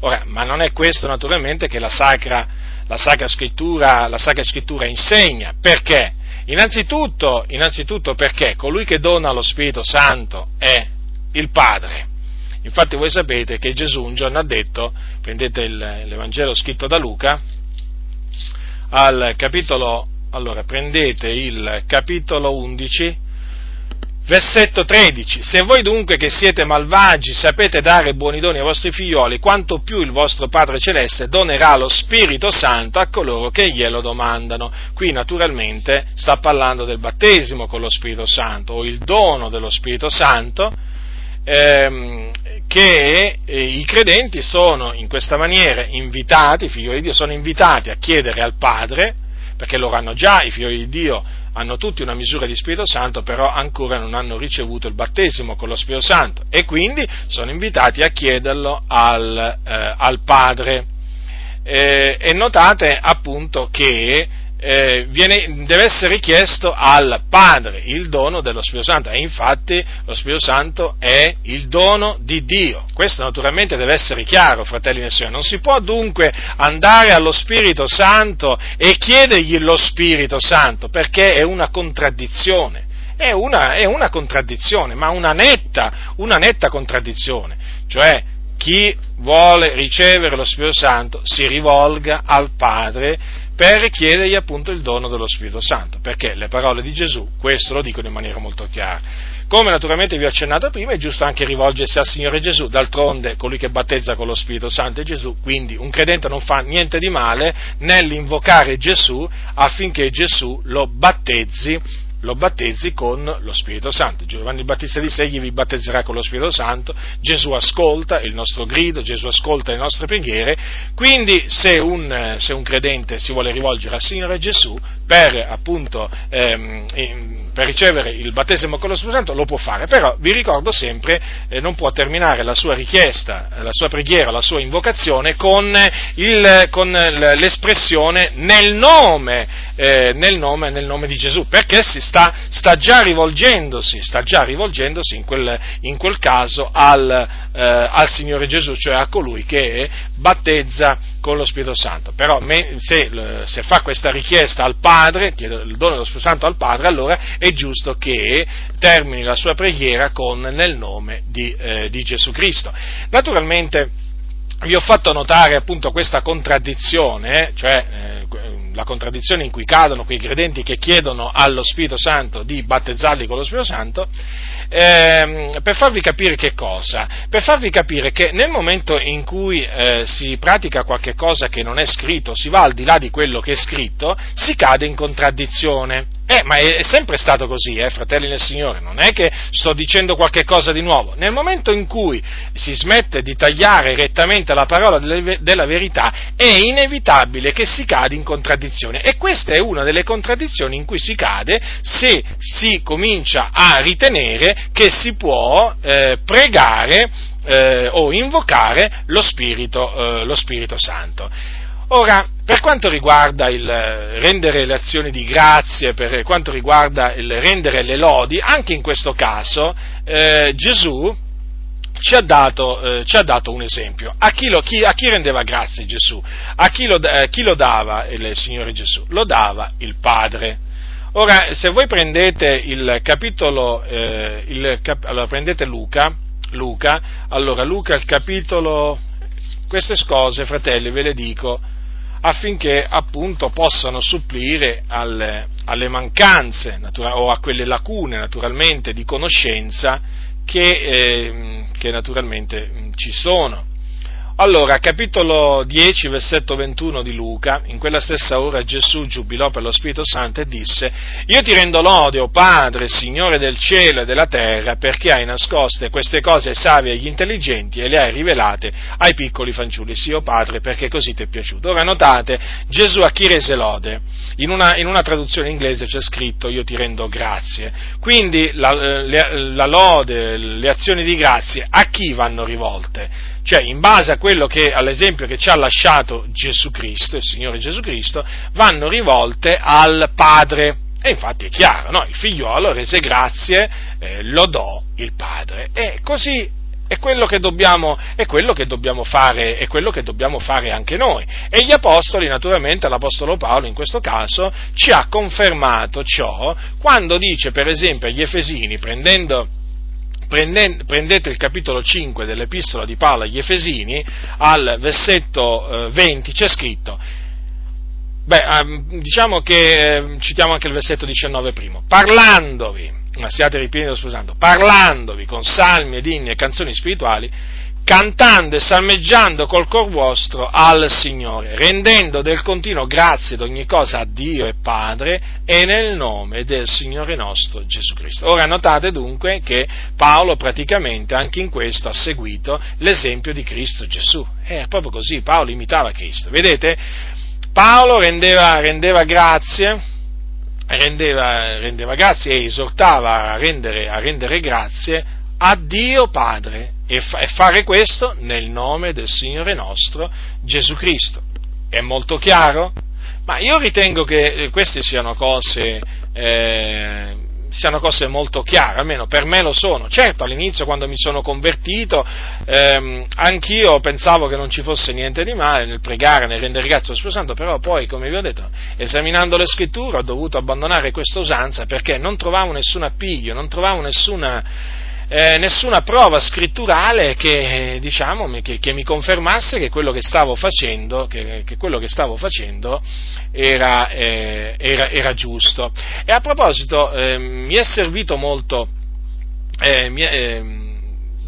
[SPEAKER 1] Ora, ma non è questo naturalmente che la Sacra, la Sacra, Scrittura, la Sacra Scrittura insegna. Perché? Innanzitutto, innanzitutto perché colui che dona lo Spirito Santo è il Padre. Infatti voi sapete che Gesù un giorno ha detto, prendete il, l'Evangelo scritto da Luca, al capitolo, allora prendete il capitolo 11, Versetto 13. Se voi dunque che siete malvagi sapete dare buoni doni ai vostri figlioli, quanto più il vostro Padre Celeste donerà lo Spirito Santo a coloro che glielo domandano. Qui naturalmente sta parlando del battesimo con lo Spirito Santo o il dono dello Spirito Santo ehm, che eh, i credenti sono in questa maniera invitati, i figli di Dio sono invitati a chiedere al Padre, perché loro hanno già, i figli di Dio hanno tutti una misura di Spirito Santo, però ancora non hanno ricevuto il battesimo con lo Spirito Santo e quindi sono invitati a chiederlo al, eh, al Padre. Eh, e notate appunto che eh, viene, deve essere chiesto al Padre il dono dello Spirito Santo e infatti lo Spirito Santo è il dono di Dio. Questo naturalmente deve essere chiaro, fratelli e sorelle. Non si può dunque andare allo Spirito Santo e chiedergli lo Spirito Santo perché è una contraddizione. È una, è una contraddizione, ma una netta, una netta contraddizione. Cioè, chi vuole ricevere lo Spirito Santo si rivolga al Padre per chiedergli appunto il dono dello Spirito Santo, perché le parole di Gesù questo lo dicono in maniera molto chiara. Come naturalmente vi ho accennato prima, è giusto anche rivolgersi al Signore Gesù, d'altronde colui che battezza con lo Spirito Santo è Gesù, quindi un credente non fa niente di male nell'invocare Gesù affinché Gesù lo battezzi lo battezzi con lo Spirito Santo. Giovanni Battista disse egli vi battezzerà con lo Spirito Santo, Gesù ascolta il nostro grido, Gesù ascolta le nostre preghiere, quindi se un, se un credente si vuole rivolgere al Signore Gesù per appunto ehm, per ricevere il battesimo con lo Spirito Santo lo può fare, però vi ricordo sempre eh, non può terminare la sua richiesta, la sua preghiera, la sua invocazione con, il, con l'espressione nel nome, eh, nel nome, nel nome di Gesù, perché si sta, sta già rivolgendosi, sta già rivolgendosi in quel, in quel caso al, eh, al Signore Gesù, cioè a colui che battezza con lo Spirito Santo. Però se, se, fa questa richiesta al Padre, chiede il dono dello Spirito Santo al Padre, allora è giusto che termini la sua preghiera con nel nome di, eh, di Gesù Cristo. Naturalmente vi ho fatto notare appunto questa contraddizione, cioè eh, la contraddizione in cui cadono quei credenti che chiedono allo Spirito Santo di battezzarli con lo Spirito Santo, ehm, per farvi capire che cosa? Per farvi capire che nel momento in cui eh, si pratica qualche cosa che non è scritto, si va al di là di quello che è scritto, si cade in contraddizione. Eh, ma è, è sempre stato così, eh, fratelli nel Signore, non è che sto dicendo qualche cosa di nuovo. Nel momento in cui si smette di tagliare rettamente la parola delle, della verità, è inevitabile che si cade in contraddizione. E questa è una delle contraddizioni in cui si cade se si comincia a ritenere che si può eh, pregare eh, o invocare lo Spirito, eh, lo Spirito Santo. Ora, per quanto riguarda il rendere le azioni di grazie, per quanto riguarda il rendere le lodi, anche in questo caso eh, Gesù ci ha, dato, eh, ci ha, dato, un esempio. A chi, lo, chi, a chi rendeva grazie Gesù? A chi lo, eh, chi lo dava il Signore Gesù? Lo dava il Padre. Ora, se voi prendete il capitolo, eh, il cap- allora prendete Luca, Luca, allora Luca il capitolo, queste cose, fratelli, ve le dico, affinché appunto possano supplire alle, alle mancanze natura- o a quelle lacune naturalmente di conoscenza che, eh, che naturalmente ci sono. Allora, capitolo 10, versetto 21 di Luca, in quella stessa ora Gesù giubilò per lo Spirito Santo e disse, Io ti rendo lode, o Padre, Signore del cielo e della terra, perché hai nascoste queste cose ai savi e agli intelligenti e le hai rivelate ai piccoli fanciulli. Sì, o Padre, perché così ti è piaciuto. Ora notate, Gesù a chi rese lode? In una, in una traduzione inglese c'è scritto, Io ti rendo grazie. Quindi la, la lode, le azioni di grazie, a chi vanno rivolte? Cioè in base a quello che, all'esempio che ci ha lasciato Gesù Cristo, il Signore Gesù Cristo, vanno rivolte al Padre. E infatti è chiaro, no? il figliuolo rese grazie, eh, lodò il Padre. E così è quello dobbiamo, è quello fare, è quello che dobbiamo fare anche noi. E gli apostoli, naturalmente, l'apostolo Paolo in questo caso, ci ha confermato ciò quando dice, per esempio, agli Efesini, prendendo prendete il capitolo 5 dell'epistola di Paolo agli Efesini, al versetto 20 eh, c'è scritto, beh, ehm, diciamo che ehm, citiamo anche il versetto 19 primo, parlandovi, ma siate ripieni scusando, parlandovi con salmi ed inni e canzoni spirituali, cantando e salmeggiando col cor vostro al Signore, rendendo del continuo grazie ad ogni cosa a Dio e Padre e nel nome del Signore nostro Gesù Cristo. Ora notate dunque che Paolo praticamente anche in questo ha seguito l'esempio di Cristo Gesù. È proprio così, Paolo imitava Cristo. Vedete? Paolo rendeva, rendeva grazie, rendeva, rendeva grazie e esortava a rendere, a rendere grazie a Dio Padre e, fa- e fare questo nel nome del Signore nostro Gesù Cristo. È molto chiaro? Ma io ritengo che eh, queste siano cose, eh, siano cose molto chiare, almeno per me lo sono. Certo, all'inizio quando mi sono convertito, ehm, anch'io pensavo che non ci fosse niente di male nel pregare, nel rendere grazie allo Spirito Santo, però poi, come vi ho detto, esaminando le scritture ho dovuto abbandonare questa usanza perché non trovavo nessun appiglio, non trovavo nessuna eh, nessuna prova scritturale che, diciamo, che, che, mi confermasse che quello che stavo facendo, che, che stavo facendo era, eh, era, era, giusto. E a proposito, eh, mi è servito molto, eh, mi è, ehm,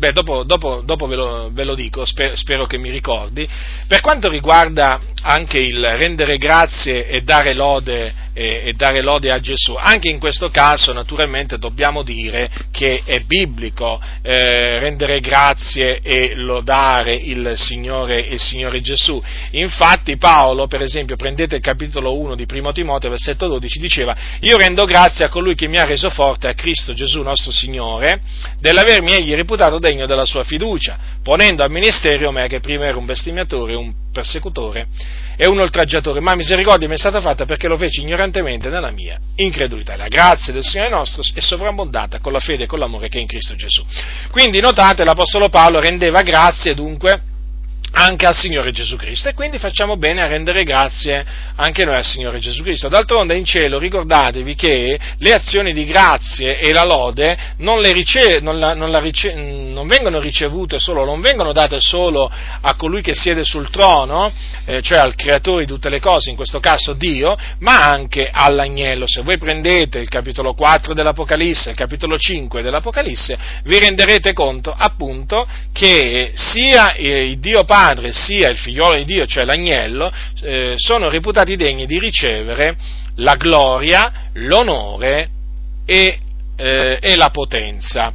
[SPEAKER 1] Beh, dopo, dopo, dopo ve, lo, ve, lo, dico, spero, spero, che mi ricordi. Per quanto riguarda anche il rendere grazie e dare lode e, dare lode a Gesù. Anche in questo caso naturalmente dobbiamo dire che è biblico eh, rendere grazie e lodare il Signore, il Signore Gesù. Infatti Paolo, per esempio, prendete il capitolo 1 di Primo Timoteo, versetto 12, diceva io rendo grazie a colui che mi ha reso forte, a Cristo Gesù nostro Signore, dell'avermi egli reputato degno della sua fiducia, ponendo al ministero me che prima era un bestemmiatore, un persecutore e un oltraggiatore, ma misericordia mi è stata fatta perché lo feci ignorantemente nella mia incredulità. La grazia del Signore nostro è sovrabbondata con la fede e con l'amore che è in Cristo Gesù. Quindi notate, l'Apostolo Paolo rendeva grazie dunque anche al Signore Gesù Cristo e quindi facciamo bene a rendere grazie anche noi al Signore Gesù Cristo. D'altronde in cielo ricordatevi che le azioni di grazie e la lode non, rice- non, la, non, la rice- non vengono ricevute solo, non vengono date solo a colui che siede sul trono, eh, cioè al creatore di tutte le cose, in questo caso Dio, ma anche all'agnello. Se voi prendete il capitolo 4 dell'Apocalisse, il capitolo 5 dell'Apocalisse, vi renderete conto appunto che sia il Dio Padre padre sia il figliolo di Dio, cioè l'agnello, eh, sono reputati degni di ricevere la gloria, l'onore e, eh, e la potenza.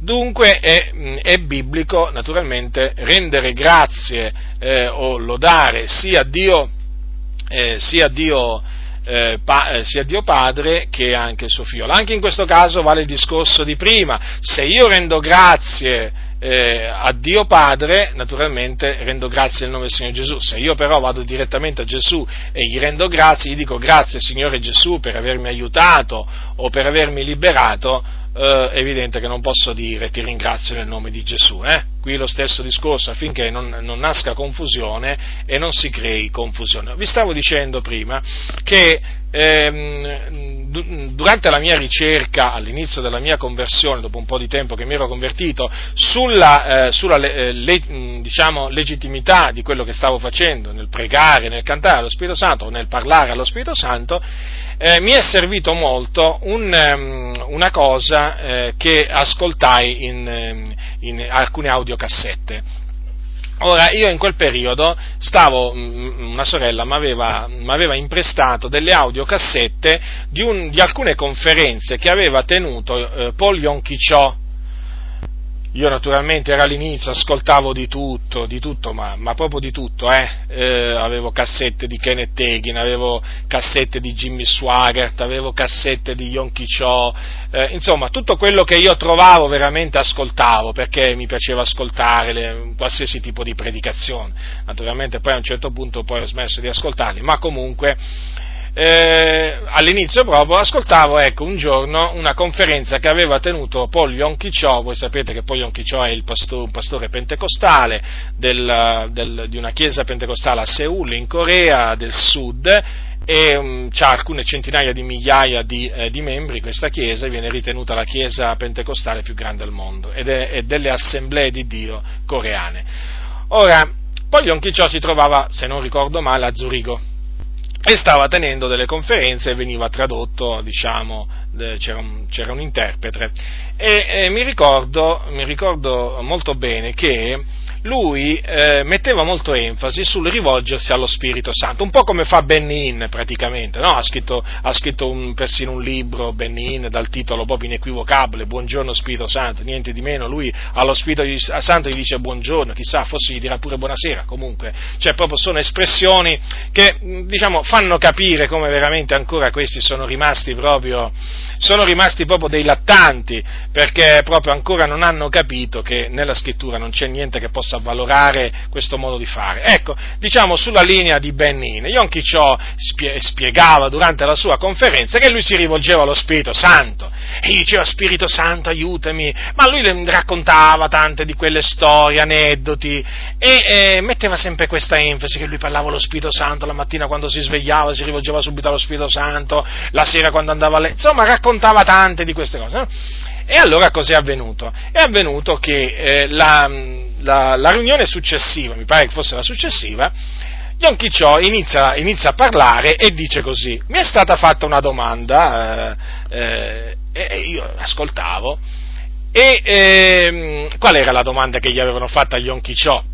[SPEAKER 1] Dunque è, è, biblico naturalmente rendere grazie eh, o lodare sia Dio, eh, sia Dio eh, pa, eh, sia Dio Padre che anche suo figlio. Anche in questo caso vale il discorso di prima, se io rendo grazie eh, a Dio Padre, naturalmente rendo grazie nel nome del Signore Gesù, se io però vado direttamente a Gesù e gli rendo grazie, gli dico grazie Signore Gesù per avermi aiutato o per avermi liberato, eh, evidente che non posso dire ti ringrazio nel nome di Gesù. Eh? Qui lo stesso discorso affinché non, non, nasca confusione e non si crei confusione. Vi stavo dicendo prima che ehm, durante la mia ricerca, all'inizio della mia conversione, dopo un po' di tempo che mi ero convertito, sulla, eh, sulla le, le, diciamo, legittimità di quello che stavo facendo nel pregare, nel cantare allo Spirito Santo nel parlare allo Spirito Santo, eh, mi è servito molto un, um, una cosa eh, che ascoltai in, ehm, in alcune audiocassette. Ora, io in quel periodo stavo, una sorella mi aveva, imprestato delle audiocassette di, un, di, alcune conferenze che aveva tenuto eh, Paul Yonchichò, io naturalmente era all'inizio, ascoltavo di tutto, di tutto, ma, ma proprio di tutto, eh? Eh, avevo cassette di Kenneth Hagin, avevo cassette di Jimmy Swaggart, avevo cassette di Yonki Cho, eh, insomma tutto quello che io trovavo veramente ascoltavo, perché mi piaceva ascoltare le, qualsiasi tipo di predicazione. Naturalmente poi a un certo punto poi ho smesso di ascoltarli, ma comunque eh, all'inizio proprio ascoltavo ecco, un giorno una conferenza che aveva tenuto Paul Yonki Cho, voi sapete che Paul Yonki Cho è il pastore, un pastore pentecostale del, del, di una chiesa pentecostale a Seoul in Corea del Sud e um, ha alcune centinaia di migliaia di, eh, di, membri questa chiesa viene ritenuta la chiesa pentecostale più grande al mondo ed è, è delle assemblee di Dio coreane. Ora, Paul Yonki Cho si trovava, se non ricordo male, a Zurigo e stava tenendo delle conferenze e veniva tradotto, diciamo, c'era un, c'era un interprete. E, e mi, ricordo, mi ricordo molto bene che lui eh, metteva molto enfasi sul rivolgersi allo Spirito Santo, un po' come fa Benny Hinn praticamente, no? ha scritto, ha scritto un, persino un libro, Benny Hinn, dal titolo proprio inequivocabile, Buongiorno Spirito Santo, niente di meno, lui allo Spirito Santo gli dice buongiorno, chissà, forse gli dirà pure buonasera, comunque, cioè proprio sono espressioni che diciamo, fanno capire come veramente ancora questi sono rimasti proprio, sono rimasti proprio dei lattanti, perché proprio ancora non hanno capito che nella scrittura non c'è niente che possa possa avvalorare questo modo di fare. Ecco, diciamo sulla linea di Benin, Yonki Cho spiegava durante la sua conferenza che lui si rivolgeva allo Spirito Santo e diceva Spirito Santo aiutami, ma lui le raccontava tante di quelle storie, aneddoti e eh, metteva sempre questa enfasi che lui parlava allo Spirito Santo la mattina quando si svegliava, si rivolgeva subito allo Spirito Santo, la sera quando andava a letto, insomma raccontava tante di queste cose. No? E allora cos'è avvenuto? È avvenuto che eh, la, la, la, riunione successiva, mi pare che fosse la successiva, Don Chicciò inizia, inizia, a parlare e dice così, mi è stata fatta una domanda, eh, eh, e io ascoltavo, e eh, qual era la domanda che gli avevano fatta a Yonchi Cho?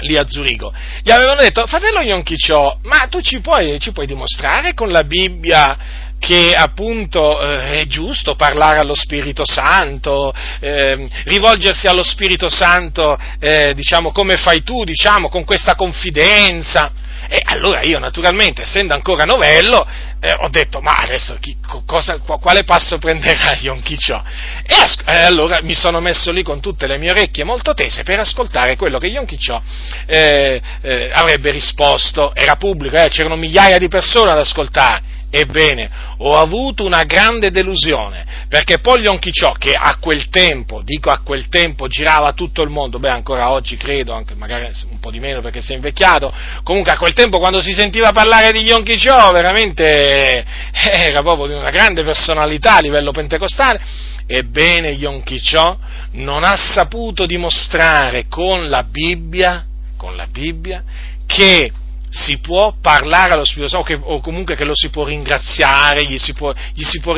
[SPEAKER 1] lì a Zurigo, gli avevano detto, fratello Yonchicio, ma tu ci puoi, ci puoi dimostrare con la Bibbia che appunto eh, è giusto parlare allo Spirito Santo, eh, rivolgersi allo Spirito Santo, eh, diciamo, come fai tu, diciamo, con questa confidenza. E allora io naturalmente, essendo ancora novello, eh, ho detto, ma adesso chi, cosa, quale passo prenderà Yom Kippur? E, as- e, allora mi sono messo lì con tutte le mie orecchie molto tese per ascoltare quello che Yom Kippur eh, eh, avrebbe risposto. Era pubblico, c'erano migliaia di persone ad ascoltare. Ebbene, ho avuto una grande delusione, perché poi Polion Chiciò, che a quel tempo, dico a quel tempo, girava tutto il mondo, beh ancora oggi credo, anche magari un po' di meno perché si è invecchiato, comunque a quel tempo quando si sentiva parlare di Yon Chiciò, veramente era proprio di una grande personalità a livello pentecostale, ebbene Yon Chiciò non ha saputo dimostrare con la Bibbia, con la Bibbia, che si può parlare allo Spirito Santo o comunque che lo si può ringraziare, gli si può, gli si può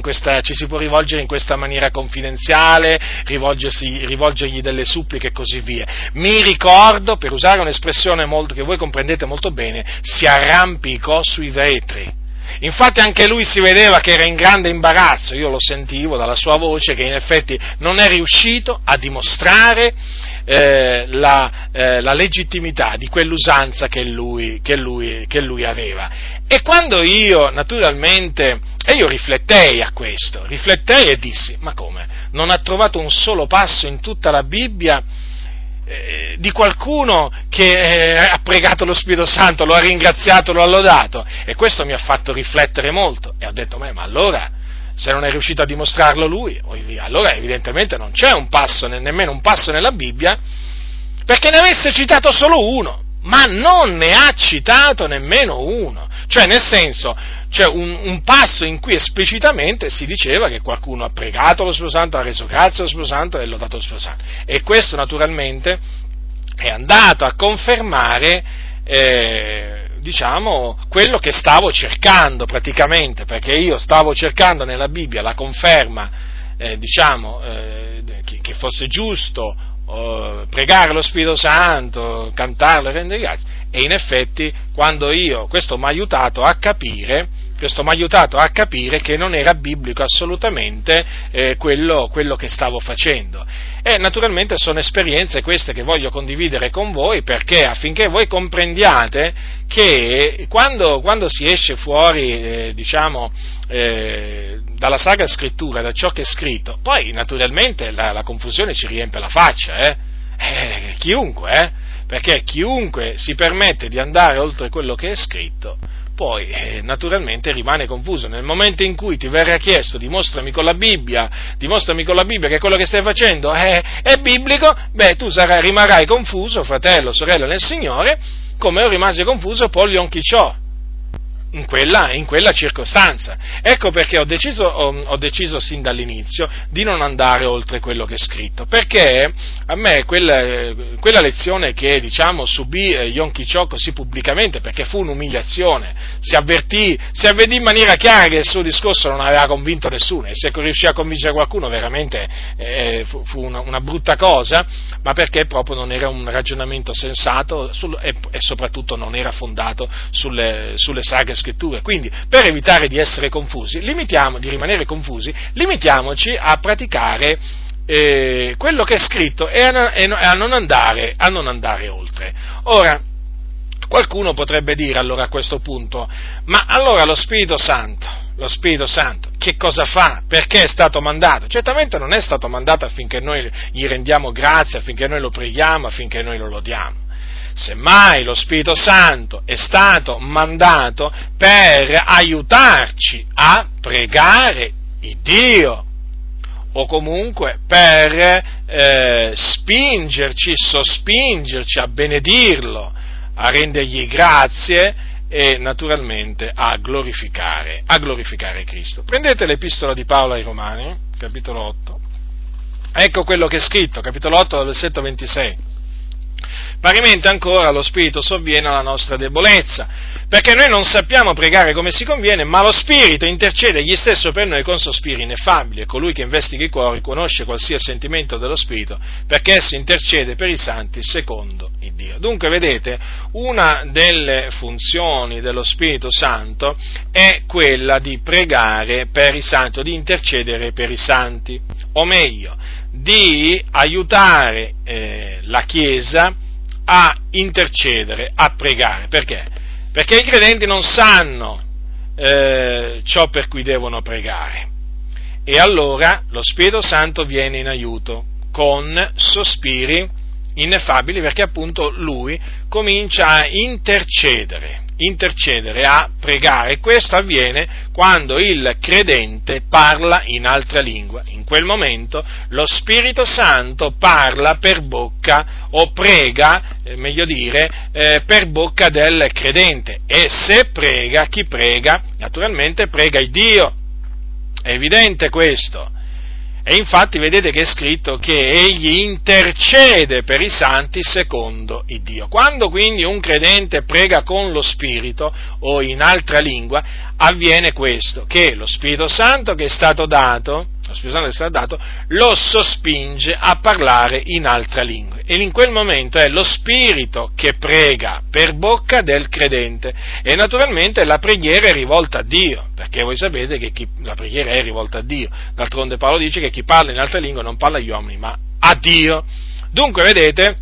[SPEAKER 1] questa, ci si può rivolgere in questa maniera confidenziale, rivolgergli delle suppliche e così via. Mi ricordo, per usare un'espressione molto, che voi comprendete molto bene, si arrampicò sui vetri. Infatti anche lui si vedeva che era in grande imbarazzo, io lo sentivo dalla sua voce che in effetti non è riuscito a dimostrare eh, la, eh, la, legittimità di quell'usanza che lui, che, lui, che lui aveva. E quando io, naturalmente, e io riflettei a questo, riflettei e dissi, ma come? Non ha trovato un solo passo in tutta la Bibbia eh, di qualcuno che eh, ha pregato lo Spirito Santo, lo ha ringraziato, lo ha lodato e questo mi ha fatto riflettere molto e ho detto, ma allora se non è riuscito a dimostrarlo lui, allora evidentemente non c'è un passo, nemmeno un passo nella Bibbia, perché ne avesse citato solo uno, ma non ne ha citato nemmeno uno. Cioè, nel senso, c'è un, un, passo in cui esplicitamente si diceva che qualcuno ha pregato lo Spirito Santo, ha reso grazie allo Spirito Santo e lodato lo Spirito Santo. E questo naturalmente è andato a confermare eh, diciamo, quello che stavo cercando praticamente, perché io stavo cercando nella Bibbia la conferma, eh, diciamo, eh, che, fosse giusto oh, pregare lo Spirito Santo, cantarlo e rendere grazie, e in effetti quando io, questo mi ha aiutato a capire, questo mi ha aiutato a capire che non era biblico assolutamente eh, quello, quello, che stavo facendo. E naturalmente sono esperienze queste che voglio condividere con voi perché affinché voi comprendiate che quando, quando si esce fuori, eh, diciamo, eh, dalla Sacra Scrittura, da ciò che è scritto, poi naturalmente la, la confusione ci riempie la faccia, eh? eh chiunque, eh? perché chiunque si permette di andare oltre quello che è scritto, poi eh, naturalmente rimane confuso. Nel momento in cui ti verrà chiesto dimostrami con la Bibbia, dimostrami con la Bibbia che quello che stai facendo è, è biblico, beh tu sarai, rimarrai confuso, fratello, sorella nel Signore, come io rimasi confuso Yom Kippur in quella, in quella, circostanza. Ecco perché ho deciso, ho, ho deciso, sin dall'inizio di non andare oltre quello che è scritto, perché a me quella, quella lezione che diciamo, subì eh, Yom Kippur così pubblicamente, perché fu un'umiliazione, si avvertì, si avvertì in maniera chiara che il suo discorso non aveva convinto nessuno e se riuscì a convincere qualcuno veramente eh, fu, fu una, una, brutta cosa, ma perché proprio non era un ragionamento sensato sul, e, e, soprattutto non era fondato sulle, sulle sagre scritture. Quindi, per evitare di essere confusi, di rimanere confusi, limitiamoci a praticare eh, quello che è scritto e a, e a, non andare, a non andare oltre. Ora, qualcuno potrebbe dire allora a questo punto, ma allora lo Spirito Santo, lo Spirito Santo, che cosa fa? Perché è stato mandato? Certamente non è stato mandato affinché noi gli rendiamo grazie, affinché noi lo preghiamo, affinché noi lo lodiamo. Semmai lo Spirito Santo è stato mandato per aiutarci a pregare il Dio o comunque per eh, spingerci, sospingerci a benedirlo, a rendergli grazie e naturalmente a glorificare, a glorificare Cristo. Prendete l'epistola di Paolo ai Romani, capitolo 8. Ecco quello che è scritto, capitolo 8, versetto 26. Parimente ancora lo Spirito sovviene alla nostra debolezza, perché noi non sappiamo pregare come si conviene, ma lo Spirito intercede egli stesso per noi con sospiri ineffabili, e colui che investiga i cuori conosce qualsiasi sentimento dello Spirito, perché esso intercede per i santi secondo il Dio. Dunque, vedete, una delle funzioni dello Spirito Santo è quella di pregare per i santi, di intercedere per i santi, o meglio, di aiutare eh, la Chiesa a intercedere, a pregare. Perché? Perché i credenti non sanno eh, ciò per cui devono pregare. E allora lo Spirito Santo viene in aiuto con sospiri ineffabili perché appunto lui comincia a intercedere, intercedere, a pregare questo avviene quando il credente parla in altra lingua. In quel momento lo Spirito Santo parla per bocca o prega, eh, meglio dire, eh, per bocca del credente e se prega, chi prega, naturalmente prega il Dio. È evidente questo. E infatti vedete che è scritto che egli intercede per i santi secondo il Dio. Quando quindi un credente prega con lo Spirito o in altra lingua, avviene questo, che lo Spirito Santo che è stato dato lo Spirito Santo che stato dato, lo sospinge a parlare in altra lingua. E in quel momento è lo Spirito che prega per bocca del credente. E naturalmente la preghiera è rivolta a Dio, perché voi sapete che chi, la preghiera è rivolta a Dio. D'altronde Paolo dice che chi parla in altra lingua non parla agli uomini, ma a Dio. Dunque, vedete,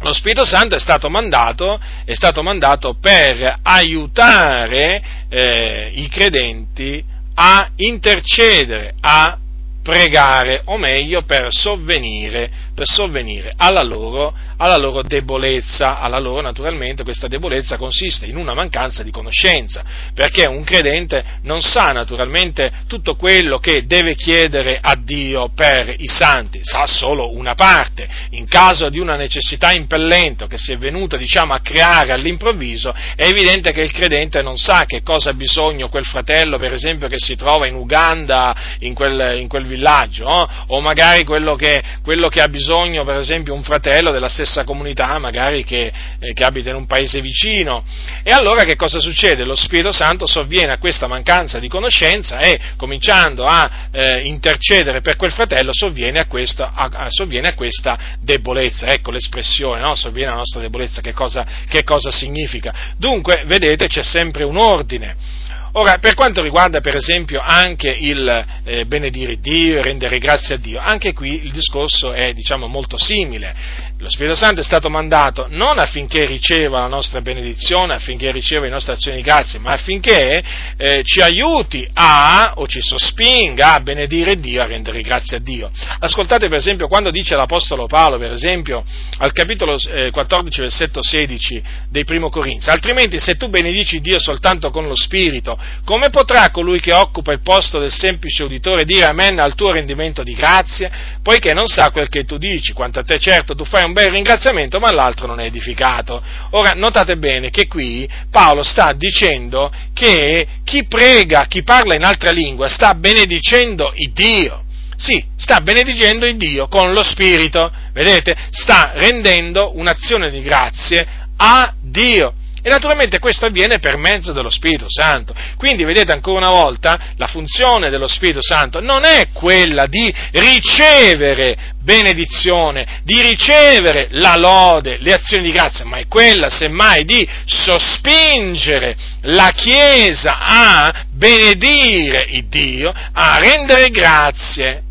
[SPEAKER 1] lo Spirito Santo è stato mandato, è stato mandato per aiutare eh, i credenti a intercedere, a pregare, o meglio per sovvenire, per sovvenire alla, loro, alla loro debolezza, alla loro naturalmente questa debolezza consiste in una mancanza di conoscenza, perché un credente non sa naturalmente tutto quello che deve chiedere a Dio per i santi, sa solo una parte, in caso di una necessità impellente che si è venuta diciamo a creare all'improvviso, è evidente che il credente non sa che cosa ha bisogno quel fratello per esempio che si trova in Uganda, in quel, in quel villaggio, no? o magari quello che, quello che, ha bisogno, per esempio, un fratello della stessa comunità, magari che, eh, che, abita in un paese vicino. E allora che cosa succede? Lo Spirito Santo sovviene a questa mancanza di conoscenza e cominciando a eh, intercedere per quel fratello sovviene a, questa, a, a, sovviene a questa debolezza. Ecco l'espressione, no? sovviene alla nostra debolezza, che cosa, che cosa significa? Dunque, vedete, c'è sempre un ordine. Ora, per quanto riguarda per esempio anche il eh, benedire Dio e rendere grazie a Dio, anche qui il discorso è diciamo molto simile. Lo Spirito Santo è stato mandato non affinché riceva la nostra benedizione, affinché riceva le nostre azioni di grazia, ma affinché eh, ci aiuti a, o ci sospinga a benedire Dio, a rendere grazie a Dio. Ascoltate per esempio quando dice l'Apostolo Paolo, per esempio, al capitolo eh, 14, versetto 16 dei Primo Corinzi, altrimenti se tu benedici Dio soltanto con lo Spirito, come potrà colui che occupa il posto del semplice uditore dire amen al tuo rendimento di grazie, poiché non sa quel che tu dici, quanto a te certo tu fai un bel ringraziamento, ma l'altro non è edificato. Ora, notate bene che qui Paolo sta dicendo che chi prega, chi parla in altra lingua, sta benedicendo il Dio. Sì, sta benedicendo il Dio con lo Spirito, vedete? Sta rendendo un'azione di grazie a Dio. E naturalmente questo avviene per mezzo dello Spirito Santo. Quindi vedete ancora una volta la funzione dello Spirito Santo non è quella di ricevere benedizione, di ricevere la lode, le azioni di grazia, ma è quella semmai di sospingere la Chiesa a benedire il Dio, a rendere grazie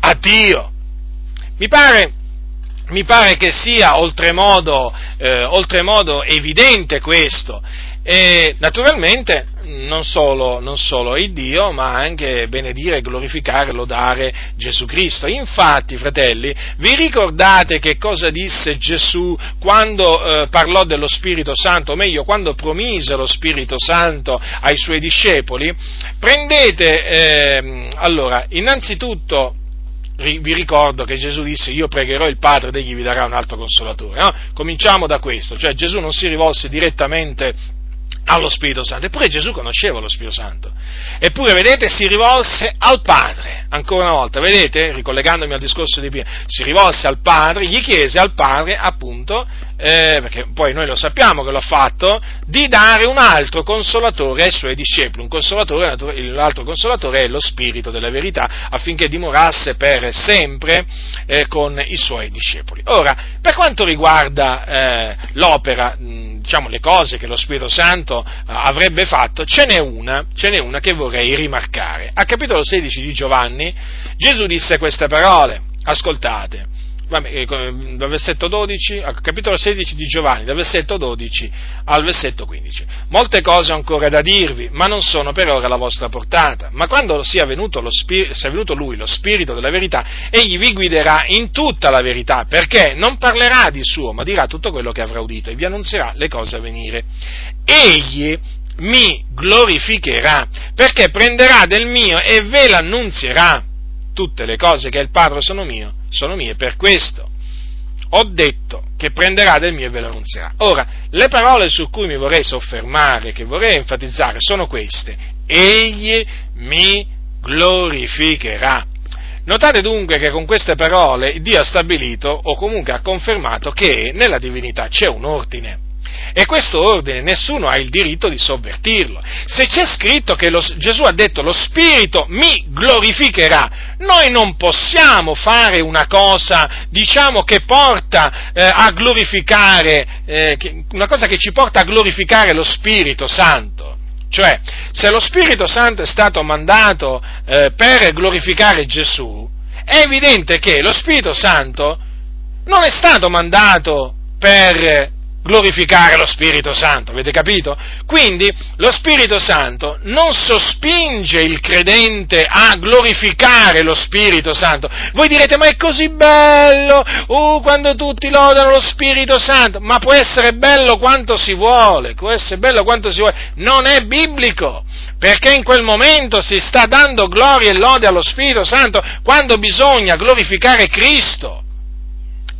[SPEAKER 1] a Dio. Mi pare mi pare che sia oltremodo, eh, oltremodo evidente questo. E naturalmente non solo, non solo il Dio, ma anche benedire, glorificare, lodare Gesù Cristo. Infatti, fratelli, vi ricordate che cosa disse Gesù quando eh, parlò dello Spirito Santo, o meglio, quando promise lo Spirito Santo ai suoi discepoli? Prendete, eh, allora, innanzitutto, vi ricordo che Gesù disse io pregherò il Padre ed egli vi darà un altro consolatore. No? Cominciamo da questo, cioè Gesù non si rivolse direttamente allo Spirito Santo. Eppure Gesù conosceva lo Spirito Santo. Eppure, vedete, si rivolse al Padre, ancora una volta, vedete, ricollegandomi al discorso di prima, si rivolse al Padre, gli chiese al Padre, appunto, eh, perché poi noi lo sappiamo che l'ha fatto, di dare un altro consolatore ai suoi discepoli. Un consolatore, l'altro consolatore è lo Spirito della verità, affinché dimorasse per sempre eh, con i suoi discepoli. Ora, per quanto riguarda eh, l'opera, diciamo le cose che lo Spirito Santo eh, avrebbe fatto, ce n'è una, ce n'è una che vorrei rimarcare. A capitolo 16 di Giovanni Gesù disse queste parole, ascoltate, dal versetto 12, al capitolo 16 di Giovanni, dal versetto 12 al versetto 15. Molte cose ho ancora da dirvi, ma non sono per ora alla vostra portata. Ma quando sia venuto, lo sia venuto Lui, lo Spirito della verità, Egli vi guiderà in tutta la verità, perché non parlerà di suo, ma dirà tutto quello che avrà udito e vi annunzierà le cose a venire. Egli mi glorificherà, perché prenderà del mio e ve l'annunzierà. Tutte le cose che il Padre sono mio, sono mie, per questo ho detto che prenderà del mio e ve lo annunzierà. Ora, le parole su cui mi vorrei soffermare, che vorrei enfatizzare, sono queste. Egli mi glorificherà. Notate dunque che con queste parole Dio ha stabilito o comunque ha confermato che nella divinità c'è un ordine. E questo ordine nessuno ha il diritto di sovvertirlo. Se c'è scritto che lo, Gesù ha detto lo Spirito mi glorificherà, noi non possiamo fare una cosa, diciamo, che porta eh, a glorificare, eh, che, una cosa che ci porta a glorificare lo Spirito Santo. Cioè, se lo Spirito Santo è stato mandato eh, per glorificare Gesù, è evidente che lo Spirito Santo non è stato mandato per glorificare lo Spirito Santo, avete capito? Quindi lo Spirito Santo non sospinge il credente a glorificare lo Spirito Santo. Voi direte, ma è così bello, uh, quando tutti lodano lo Spirito Santo, ma può essere bello quanto si vuole, può essere bello quanto si vuole, non è biblico, perché in quel momento si sta dando gloria e lode allo Spirito Santo quando bisogna glorificare Cristo.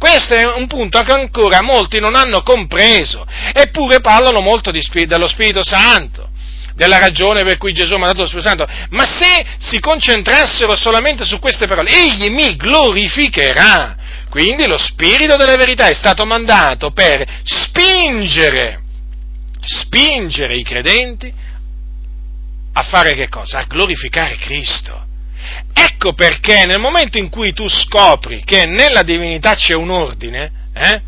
[SPEAKER 1] Questo è un punto che ancora molti non hanno compreso, eppure parlano molto di, dello Spirito Santo, della ragione per cui Gesù ha mandato lo Spirito Santo. Ma se si concentrassero solamente su queste parole, egli mi glorificherà. Quindi lo Spirito della verità è stato mandato per spingere, spingere i credenti a fare che cosa? A glorificare Cristo. Ecco perché nel momento in cui tu scopri che nella divinità c'è un ordine, eh,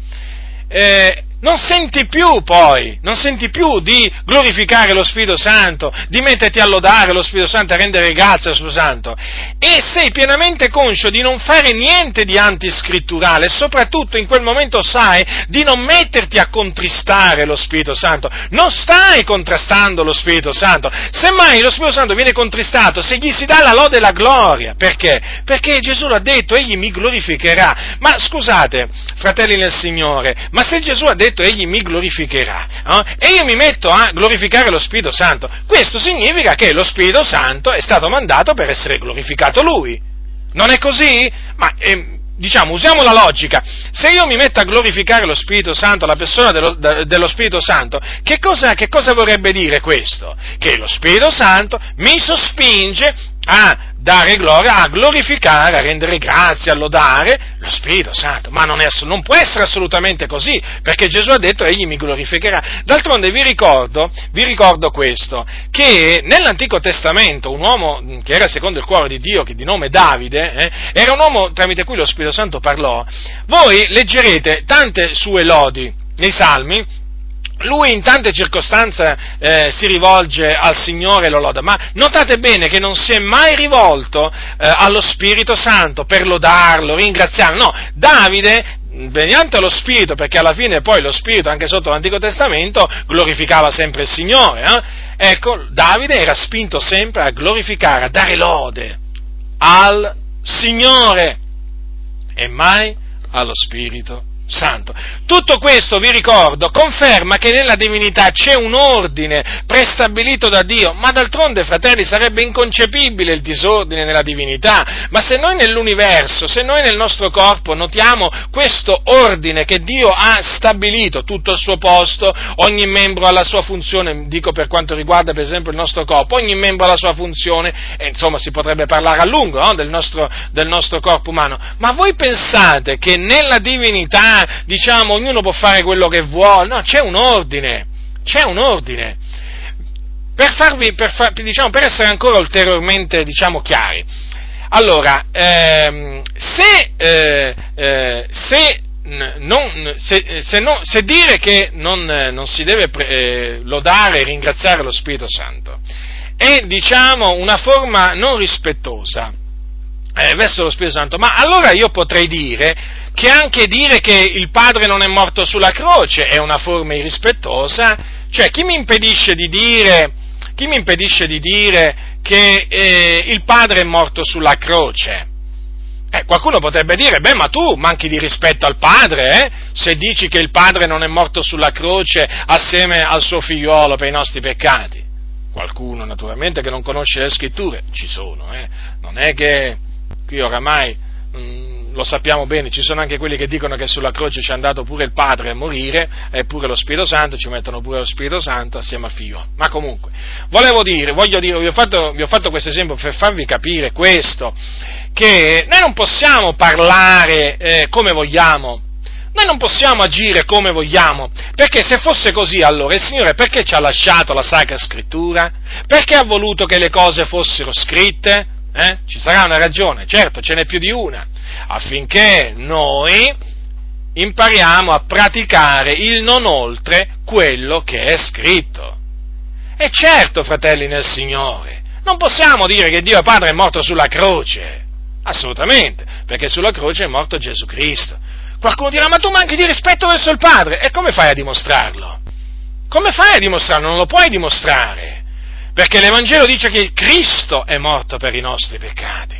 [SPEAKER 1] eh, non senti più poi, non senti più di glorificare lo Spirito Santo, di metterti a lodare lo Spirito Santo, a rendere grazie allo Spirito Santo. E sei pienamente conscio di non fare niente di antiscritturale soprattutto in quel momento sai di non metterti a contristare lo Spirito Santo, non stai contrastando lo Spirito Santo, semmai lo Spirito Santo viene contristato se gli si dà la lode e la gloria, perché? Perché Gesù l'ha detto, egli mi glorificherà, ma scusate, fratelli nel Signore, ma se Gesù ha detto detto egli mi glorificherà, eh? e io mi metto a glorificare lo Spirito Santo. Questo significa che lo Spirito Santo è stato mandato per essere glorificato lui. Non è così? Ma eh, diciamo, usiamo la logica. Se io mi metto a glorificare lo Spirito Santo, la persona dello, dello Spirito Santo, che cosa, che cosa vorrebbe dire questo? Che lo Spirito Santo mi sospinge a dare gloria, a glorificare, a rendere grazie, a lodare lo Spirito Santo. Ma non, è, non, può essere assolutamente così, perché Gesù ha detto egli mi glorificherà. D'altronde vi ricordo, vi ricordo questo, che nell'Antico Testamento un uomo che era secondo il cuore di Dio, che di nome Davide, eh, era un uomo tramite cui lo Spirito Santo parlò. Voi leggerete tante sue lodi nei Salmi, lui in tante circostanze eh, si rivolge al Signore e lo loda, ma notate bene che non si è mai rivolto eh, allo Spirito Santo per lodarlo, ringraziarlo, no, Davide mediante lo Spirito, perché alla fine poi lo Spirito, anche sotto l'Antico Testamento, glorificava sempre il Signore, eh? ecco, Davide era spinto sempre a glorificare, a dare lode al Signore e mai allo Spirito Santo. Tutto questo, vi ricordo, conferma che nella divinità c'è un ordine prestabilito da Dio, ma d'altronde, fratelli, sarebbe inconcepibile il disordine nella divinità. Ma se noi nell'universo, se noi nel nostro corpo notiamo questo ordine che Dio ha stabilito, tutto al suo posto, ogni membro ha la sua funzione, dico per quanto riguarda per esempio il nostro corpo, ogni membro ha la sua funzione, e insomma si potrebbe parlare a lungo no? del, nostro, del nostro corpo umano, ma voi pensate che nella divinità diciamo, ognuno può fare quello che vuole, no, c'è un ordine, c'è un ordine. Per, farvi, per, far, diciamo, per essere ancora ulteriormente diciamo, chiari, allora, ehm, se, eh, eh, se non, se, se, no, se, dire che non, non si deve eh, lodare e ringraziare lo Spirito Santo è, diciamo, una forma non rispettosa eh, verso lo Spirito Santo, ma allora io potrei dire che anche dire che il Padre non è morto sulla croce è una forma irrispettosa, cioè chi mi impedisce di dire, impedisce di dire che eh, il Padre è morto sulla croce? Eh, qualcuno potrebbe dire, beh, ma tu manchi di rispetto al Padre, eh? se dici che il Padre non è morto sulla croce assieme al suo figliuolo per i nostri peccati. Qualcuno, naturalmente, che non conosce le scritture, ci sono, eh? non è che qui oramai mh, mm, lo sappiamo bene, ci sono anche quelli che dicono che sulla croce ci è andato pure il Padre a morire e pure lo Spirito Santo, ci mettono pure lo Spirito Santo assieme al Figlio. Ma comunque, volevo dire, voglio dire, vi ho fatto, vi ho fatto questo esempio per farvi capire questo, che noi non possiamo parlare eh, come vogliamo, noi non possiamo agire come vogliamo, perché se fosse così allora il Signore perché ci ha lasciato la Sacra Scrittura? Perché ha voluto che le cose fossero scritte? Eh? Ci sarà una ragione, certo, ce n'è più di una, affinché noi impariamo a praticare il non oltre quello che è scritto. E certo, fratelli nel Signore, non possiamo dire che Dio Padre è morto sulla croce, assolutamente, perché sulla croce è morto Gesù Cristo. Qualcuno dirà, ma tu manchi di rispetto verso il Padre, e come fai a dimostrarlo? Come fai a dimostrarlo? Non lo puoi dimostrare perché l'Evangelo dice che Cristo è morto per i nostri peccati.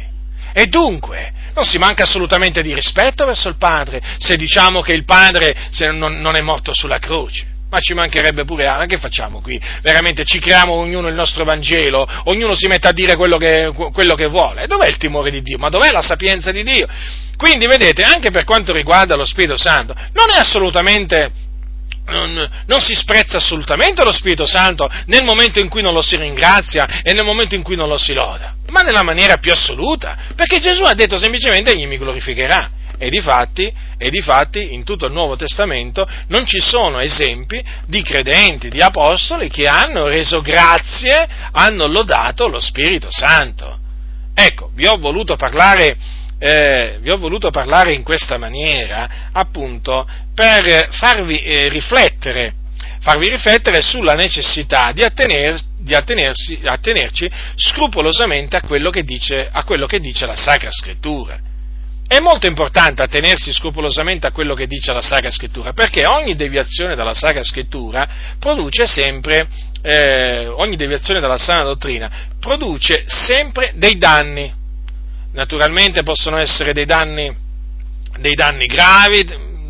[SPEAKER 1] E dunque non si manca assolutamente di rispetto verso il Padre se diciamo che il Padre non è morto sulla croce. Ma ci mancherebbe pure, ah, che facciamo qui? Veramente ci creiamo ognuno il nostro Vangelo, ognuno si mette a dire quello che, quello che vuole. Dov'è il timore di Dio? Ma dov'è la sapienza di Dio? Quindi vedete, anche per quanto riguarda lo Spirito Santo, non è assolutamente non, non, si sprezza assolutamente lo Spirito Santo nel momento in cui non lo si ringrazia e nel momento in cui non lo si loda, ma nella maniera più assoluta, perché Gesù ha detto semplicemente egli mi glorificherà. E difatti, e difatti in tutto il Nuovo Testamento non ci sono esempi di credenti, di apostoli che hanno reso grazie, hanno lodato lo Spirito Santo. Ecco, vi ho voluto parlare eh, vi ho voluto parlare in questa maniera appunto per farvi eh, riflettere, farvi riflettere sulla necessità di, attener, di attenersi, attenerci scrupolosamente a quello, dice, a quello che dice la Sacra Scrittura. È molto importante attenersi scrupolosamente a quello che dice la Sacra Scrittura, perché ogni deviazione dalla Sacra Scrittura produce sempre, eh, ogni deviazione dalla sana dottrina produce sempre dei danni naturalmente possono essere dei danni, dei danni gravi,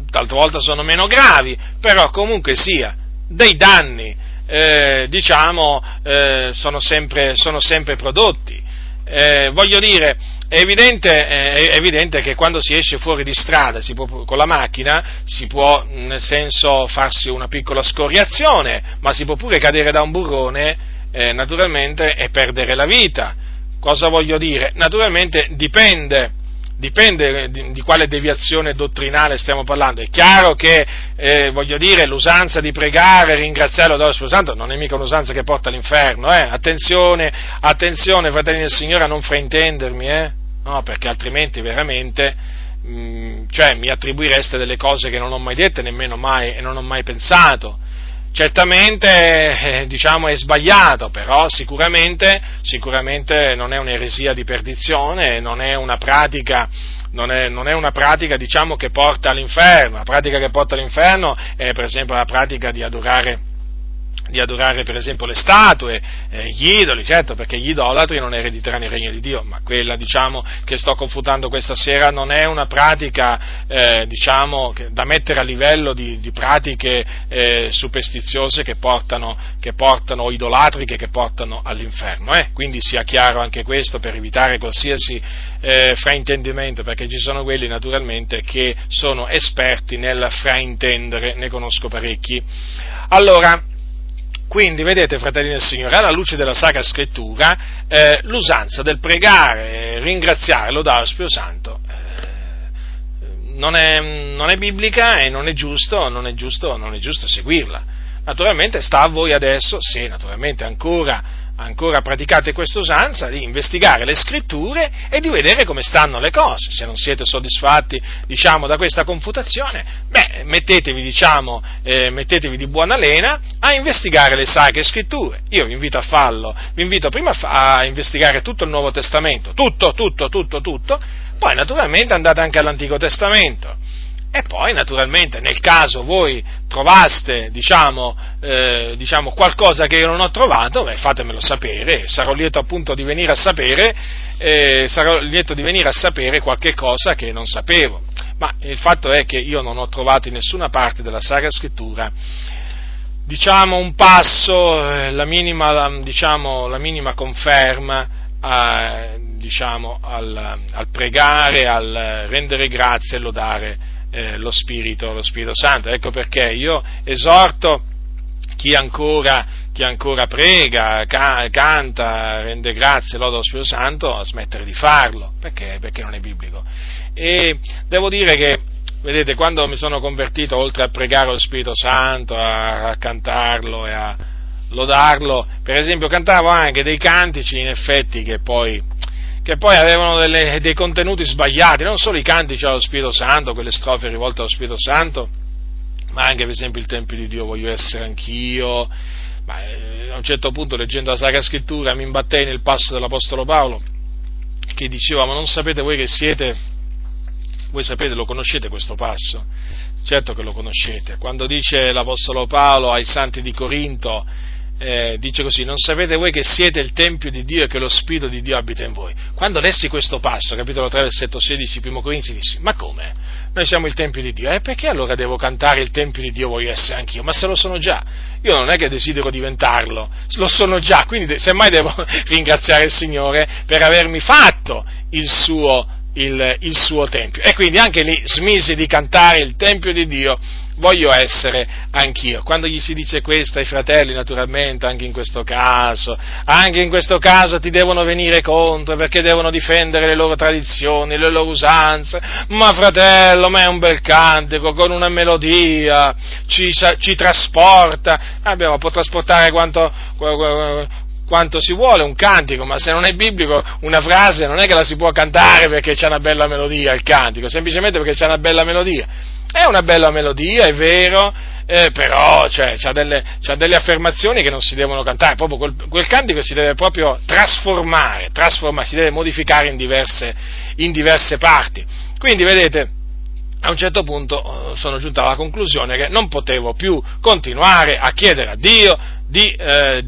[SPEAKER 1] talvolta sono meno gravi, però comunque sia, dei danni, eh, diciamo, eh, sono, sempre, sono, sempre, prodotti. Eh, voglio dire, è evidente, è evidente, che quando si esce fuori di strada può, con la macchina si può, nel senso, farsi una piccola scoriazione, ma si può pure cadere da un burrone, eh, naturalmente, e perdere la vita. Cosa voglio dire? Naturalmente dipende, dipende di, di, quale deviazione dottrinale stiamo parlando. È chiaro che, eh, voglio dire, l'usanza di pregare, ringraziare lo Spirito Santo non è mica un'usanza che porta all'inferno, eh? Attenzione, attenzione, fratelli del Signore, a non fraintendermi, eh? No, perché altrimenti veramente, mh, mm, cioè, mi attribuireste delle cose che non ho mai dette, nemmeno mai, e non ho mai pensato certamente eh, diciamo, è sbagliato, però sicuramente, sicuramente, non è un'eresia di perdizione, non è una pratica, non è, non è una pratica diciamo, che porta all'inferno. La pratica che porta all'inferno è per esempio la pratica di adorare, di adorare per esempio le statue, eh, gli idoli, certo perché gli idolatri non erediteranno il regno di Dio, ma quella diciamo che sto confutando questa sera non è una pratica eh, diciamo da mettere a livello di, di pratiche eh, superstiziose che portano, che portano, idolatriche che portano all'inferno, eh. quindi sia chiaro anche questo per evitare qualsiasi eh, fraintendimento, perché ci sono quelli naturalmente che sono esperti nel fraintendere, ne conosco parecchi. Allora, quindi, vedete, fratelli del Signore, alla luce della Sacra Scrittura, eh, l'usanza del pregare, ringraziare, lodare lo Spirito Santo eh, non, è, non, è, biblica e non è, giusto, non è giusto, non è giusto seguirla. Naturalmente sta a voi adesso, se naturalmente ancora ancora praticate questa usanza di investigare le scritture e di vedere come stanno le cose. Se non siete soddisfatti, diciamo, da questa confutazione, beh, mettetevi, diciamo, eh, mettetevi di buona lena a investigare le sacre scritture. Io vi invito a farlo, vi invito prima a, fa- a investigare tutto il Nuovo Testamento, tutto, tutto, tutto, tutto, poi naturalmente andate anche all'Antico Testamento e poi, naturalmente, nel caso voi trovaste, diciamo, eh, diciamo qualcosa che io non ho trovato, beh, fatemelo sapere, sarò lieto appunto di venire a sapere, eh, sarò lieto di venire a sapere qualche cosa che non sapevo. Ma il fatto è che io non ho trovato in nessuna parte della Sacra Scrittura diciamo un passo, eh, la minima, diciamo, la minima conferma eh, diciamo, al, al, pregare, al rendere grazie e lodare eh, lo, Spirito, lo Spirito Santo. Ecco perché io esorto chi ancora, chi ancora prega, ca- canta, rende grazie, loda lo Spirito Santo, a smettere di farlo, perché, perché non è biblico. E devo dire che vedete, quando mi sono convertito, oltre a pregare lo Spirito Santo, a, a, cantarlo e a lodarlo, per esempio cantavo anche dei cantici in effetti che poi che poi avevano delle, dei contenuti sbagliati, non solo i cantici allo Spirito Santo, quelle strofe rivolte allo Spirito Santo, ma anche per esempio il Tempio di Dio voglio essere anch'io, ma, eh, a un certo punto leggendo la Sacra Scrittura mi imbattei nel passo dell'Apostolo Paolo che diceva ma non sapete voi che siete, voi sapete, lo conoscete questo passo? Certo che lo conoscete, quando dice l'Apostolo Paolo ai santi di Corinto eh, dice così, non sapete voi che siete il Tempio di Dio e che lo Spirito di Dio abita in voi. Quando lessi questo passo, capitolo 3, versetto 16, primo Corinzi, dissi, ma come? Noi siamo il Tempio di Dio, e eh, perché allora devo cantare il Tempio di Dio voglio essere anch'io? Ma se lo sono già, io non è che desidero diventarlo, lo sono già, quindi semmai devo ringraziare il Signore per avermi fatto il suo, il, il suo Tempio. E quindi anche lì smisi di cantare il Tempio di Dio voglio essere anch'io. Quando gli si dice questo ai fratelli, naturalmente, anche in questo caso, anche in questo caso ti devono venire contro perché devono difendere le loro tradizioni, le loro usanze. Ma fratello, ma è un bel cantico, con una melodia, ci, ci trasporta, abbiamo, può trasportare quanto, quanto si vuole un cantico, ma se non è biblico una frase non è che la si può cantare perché c'è una bella melodia il cantico, semplicemente perché c'è una bella melodia. È una bella melodia, è vero, eh, però cioè, c'ha, delle, c'ha, delle, affermazioni che non si devono cantare, proprio quel, quel cantico si deve proprio trasformare, trasformare, si deve modificare in diverse, in diverse parti. Quindi vedete, a un certo punto eh, sono giunto alla conclusione che non potevo più continuare a chiedere a Dio di, eh,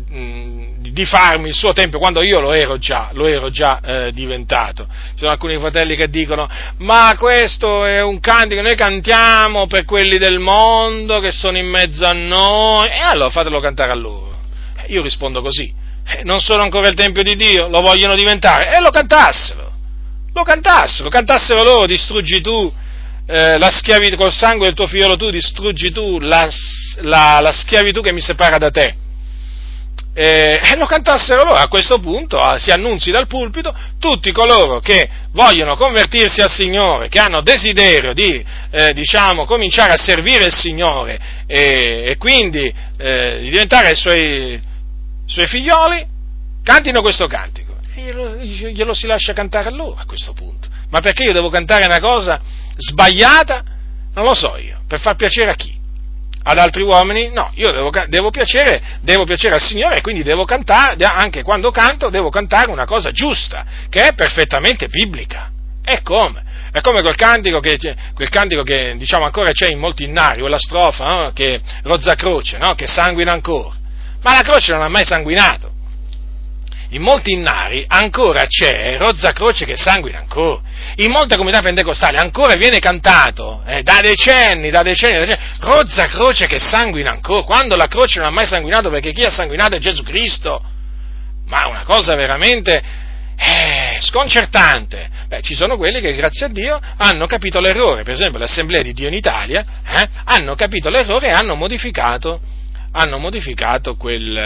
[SPEAKER 1] di farmi il suo tempio quando io lo ero già, lo ero già eh, diventato. Ci sono alcuni fratelli che dicono, ma questo è un cantico, noi cantiamo per quelli del mondo che sono in mezzo a noi, e allora fatelo cantare a loro. Io rispondo così, eh, non sono ancora il tempio di Dio, lo vogliono diventare, e lo cantassero, lo cantassero, cantassero loro, distruggi tu. Eh, la schiavitù, col sangue del tuo figlio tu distruggi tu la, la, la schiavitù che mi separa da te eh, lo cantassero loro. A questo punto ah, si annunzi dal pulpito tutti coloro che vogliono convertirsi al Signore, che hanno desiderio di, eh, diciamo, cominciare a servire il Signore e, e quindi eh, di diventare i suoi, suoi figlioli, cantino questo cantico. Glielo, glielo si lascia cantare a loro a questo punto. Ma perché io devo cantare una cosa sbagliata? Non lo so io, per far piacere a chi? Ad altri uomini, no, io devo, devo, piacere, devo piacere al Signore e quindi devo cantare, anche quando canto, devo cantare una cosa giusta, che è perfettamente biblica. E come? È come quel cantico che, quel cantico che diciamo ancora c'è in molti innari, quella strofa no? che rozza croce, no? che sanguina ancora. ma la croce non ha mai sanguinato. In molti innari ancora c'è rozza croce che sanguina ancora. In molte comunità pentecostali ancora viene cantato, eh, da decenni, da decenni, da decenni, rozza croce che sanguina ancora, quando la croce non ha mai sanguinato perché chi ha sanguinato è Gesù Cristo. Ma una cosa veramente eh, sconcertante. Beh, ci sono quelli che, grazie a Dio, hanno capito l'errore. Per esempio, l'Assemblea di Dio in Italia eh, hanno capito l'errore e hanno modificato, hanno modificato quel,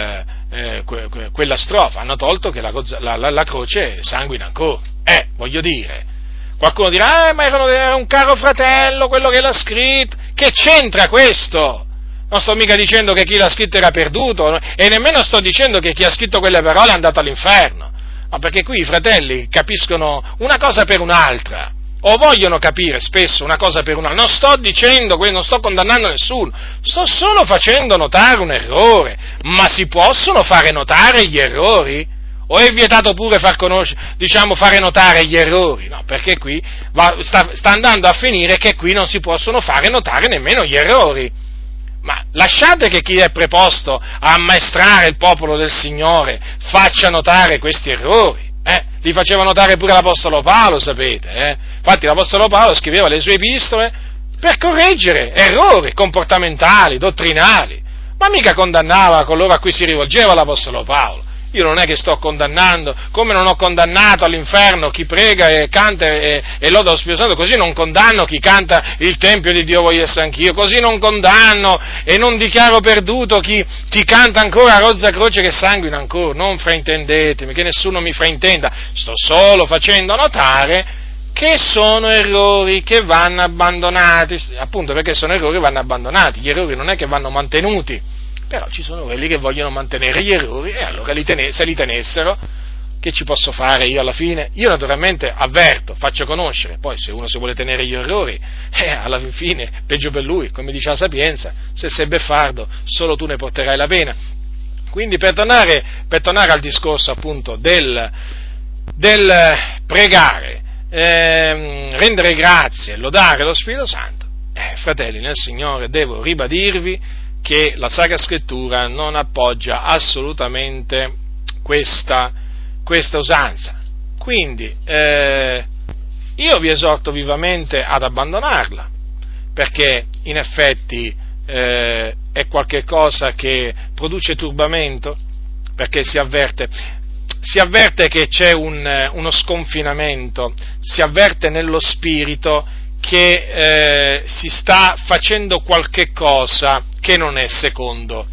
[SPEAKER 1] eh, que, que, quella strofa. Hanno tolto che la, la, la, croce sanguina ancora. Eh, voglio dire. Qualcuno dirà, eh, ma era un caro fratello quello che l'ha scritto. Che c'entra questo? Non sto mica dicendo che chi l'ha scritto era perduto e nemmeno sto dicendo che chi ha scritto quelle parole è andato all'inferno. Ma perché qui i fratelli capiscono una cosa per un'altra, o vogliono capire spesso una cosa per un'altra. Non sto dicendo, non sto condannando nessuno, sto solo facendo notare un errore. Ma si possono fare notare gli errori? O è vietato pure far conoscere, diciamo, fare notare gli errori? No, perché qui va, sta, sta andando a finire che qui non si possono fare notare nemmeno gli errori. Ma lasciate che chi è preposto a ammaestrare il popolo del Signore faccia notare questi errori. Li faceva notare pure l'Apostolo Paolo, sapete. Eh? Infatti l'Apostolo Paolo scriveva le sue epistole per correggere errori comportamentali, dottrinali, ma mica condannava coloro a cui si rivolgeva l'Apostolo Paolo. Io non è che sto condannando, come non ho condannato all'inferno chi prega e canta e, e loda lo Spirito Santo, così non condanno chi canta il Tempio di Dio voglio essere anch'io, così non condanno e non dichiaro perduto chi, chi canta ancora rozza croce che sanguina ancora, non fraintendetemi, che nessuno mi fraintenda, sto solo facendo notare che sono errori che vanno abbandonati, appunto perché sono errori che vanno abbandonati, gli errori non è che vanno mantenuti però ci sono quelli che vogliono mantenere gli errori e allora li tene, se li tenessero, che ci posso fare io alla fine? Io naturalmente avverto, faccio conoscere, poi se uno si vuole tenere gli errori, eh, alla fine peggio per lui, come dice la sapienza, se sei beffardo solo tu ne porterai la pena. Quindi per tornare, per tornare al discorso appunto del, del pregare, ehm, rendere grazie, lodare lo Spirito Santo, eh, fratelli nel Signore, devo ribadirvi che la Sacra Scrittura non appoggia assolutamente questa, questa usanza. Quindi eh, io vi esorto vivamente ad abbandonarla, perché in effetti eh, è qualcosa che produce turbamento, perché si avverte, si avverte che c'è un, uno sconfinamento, si avverte nello spirito che eh, si sta facendo qualche cosa che non è secondo,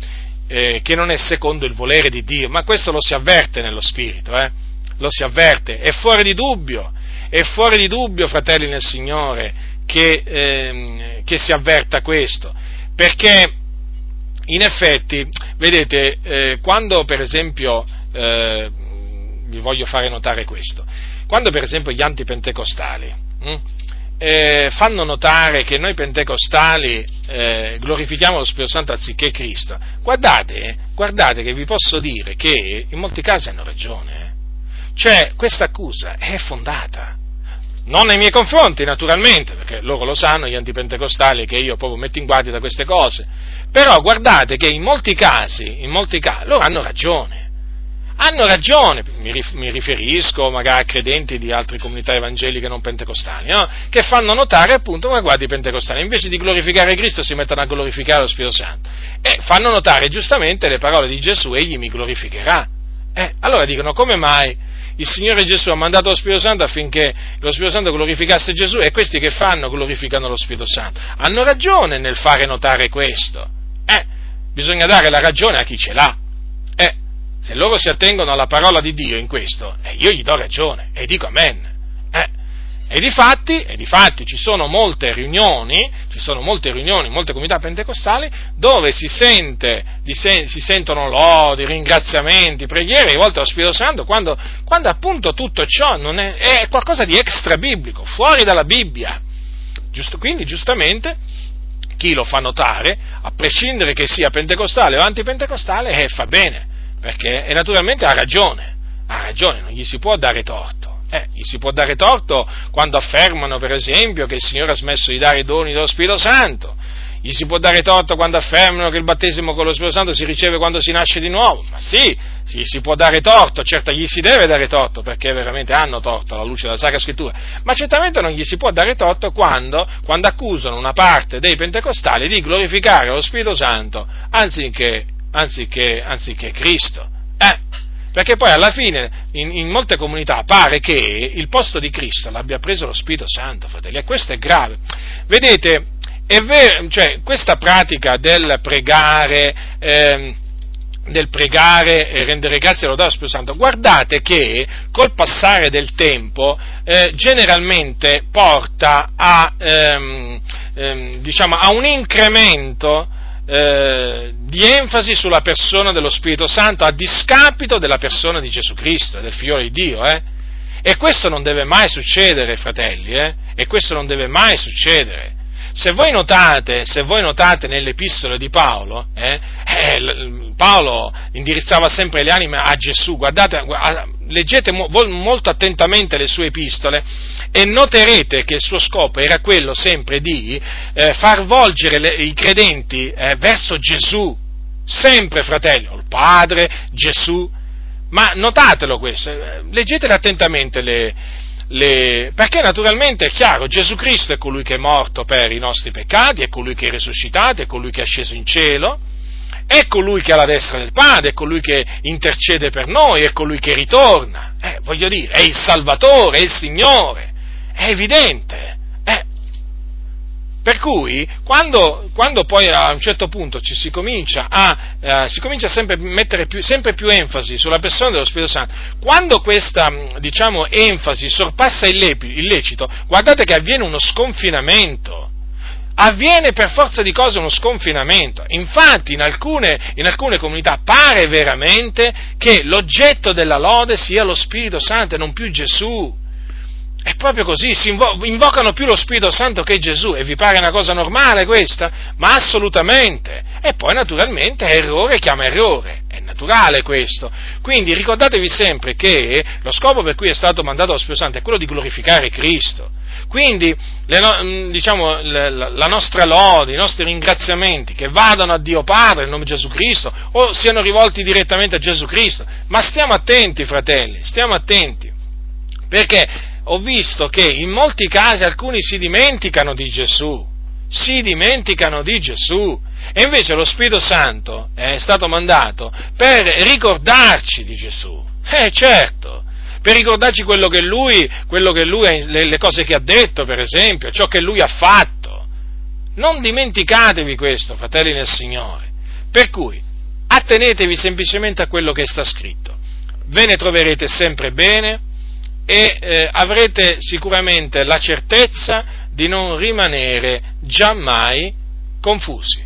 [SPEAKER 1] eh, che non è secondo il volere di Dio, ma questo lo si avverte nello spirito, eh? lo si avverte, è fuori di dubbio, è fuori di dubbio, fratelli nel Signore, che, ehm, che si avverta questo, perché in effetti, vedete, eh, quando per esempio, eh, vi voglio fare notare questo, quando per esempio gli antipentecostali, hm, eh, fanno notare che noi pentecostali eh, glorifichiamo lo Spirito Santo anziché Cristo, guardate, guardate che vi posso dire che in molti casi hanno ragione. Eh. Cioè, questa accusa è fondata. Non nei miei confronti, naturalmente, perché loro lo sanno, gli antipentecostali, che io proprio metto in guardia da queste cose. Però guardate che in molti casi, in molti casi, loro hanno ragione hanno ragione, mi riferisco magari a credenti di altre comunità evangeliche non pentecostali, no? che fanno notare appunto, ma guardi i pentecostali, invece di glorificare Cristo si mettono a glorificare lo Spirito Santo e fanno notare giustamente le parole di Gesù, egli mi glorificherà. Eh, allora dicono, come mai il Signore Gesù ha mandato lo Spirito Santo affinché lo Spirito Santo glorificasse Gesù e questi che fanno glorificano lo Spirito Santo? Hanno ragione nel fare notare questo. Eh, bisogna dare la ragione a chi ce l'ha. Se loro si attengono alla parola di Dio in questo, eh, io gli do ragione e dico amen. Eh. E difatti, e difatti ci sono molte riunioni, ci sono molte riunioni, molte comunità pentecostali, dove si, sente, si sentono lodi, ringraziamenti, preghiere rivolte allo Spirito Santo, quando, quando appunto tutto ciò è, è, qualcosa di extra biblico, fuori dalla Bibbia. Giusto, quindi giustamente chi lo fa notare, a prescindere che sia pentecostale o antipentecostale, eh, fa bene perché e naturalmente ha ragione, ha ragione, non gli si può dare torto. Eh, gli si può dare torto quando affermano, per esempio, che il Signore ha smesso di dare i doni dello Spirito Santo. gli si può dare torto quando affermano che il battesimo con lo Spirito Santo si riceve quando si nasce di nuovo, ma sì, sì, si può dare torto, certo gli si deve dare torto perché veramente hanno torto alla luce della Sacra Scrittura, ma certamente non gli si può dare torto quando, quando accusano una parte dei pentecostali di glorificare lo Spirito Santo anziché, anziché, anziché Cristo. Eh, perché poi alla fine in, in, molte comunità pare che il posto di Cristo l'abbia preso lo Spirito Santo, fratelli, e questo è grave. Vedete, è vero, cioè, questa pratica del pregare, eh, del pregare e rendere grazie allo Spirito Santo, guardate che col passare del tempo eh, generalmente porta a, ehm, ehm, diciamo, a un incremento eh, di enfasi sulla persona dello Spirito Santo a discapito della persona di Gesù Cristo, del figlio di Dio, eh? E questo non deve mai succedere, fratelli, eh? E questo non deve mai succedere. Se voi notate, se voi notate nelle di Paolo, eh, eh, Paolo indirizzava sempre le anime a Gesù, guardate, leggete molto attentamente le sue epistole e noterete che il suo scopo era quello sempre di eh, far volgere le, i credenti eh, verso Gesù, sempre fratelli, il Padre, Gesù, ma notatelo questo, eh, leggetele attentamente le, le, perché naturalmente è chiaro, Gesù Cristo è colui che è morto per i nostri peccati, è colui che è risuscitato, è colui che è sceso in cielo, è colui che è alla destra del Padre, è colui che intercede per noi, è colui che ritorna, eh, voglio dire, è il Salvatore, è il Signore, è evidente. Eh. Per cui, quando, quando, poi a un certo punto ci si comincia a, eh, si comincia sempre mettere più, sempre più enfasi sulla persona dello Spirito Santo, quando questa, diciamo, enfasi sorpassa il lecito, guardate che avviene uno sconfinamento avviene per forza di cose uno sconfinamento. Infatti in alcune, in alcune, comunità pare veramente che l'oggetto della lode sia lo Spirito Santo e non più Gesù. È proprio così, si invo- invocano più lo Spirito Santo che Gesù e vi pare una cosa normale questa? Ma assolutamente. E poi naturalmente errore chiama errore, naturale questo. Quindi ricordatevi sempre che lo scopo per cui è stato mandato lo Spirito Santo è quello di glorificare Cristo. Quindi mm, diciamo, la nostra lode, i nostri ringraziamenti che vadano a Dio Padre nel nome di Gesù Cristo o siano rivolti direttamente a Gesù Cristo. Ma stiamo attenti, fratelli, stiamo attenti. Perché ho visto che in molti casi alcuni si dimenticano di Gesù, si dimenticano di Gesù. E invece lo Spirito Santo è stato mandato per ricordarci di Gesù. Eh certo, per ricordarci quello che lui, quello che lui le, le cose che ha detto, per esempio, ciò che lui ha fatto. Non dimenticatevi questo, fratelli nel Signore. Per cui, attenetevi semplicemente a quello che sta scritto. Ve ne troverete sempre bene e eh, avrete sicuramente la certezza di non rimanere giammai confusi.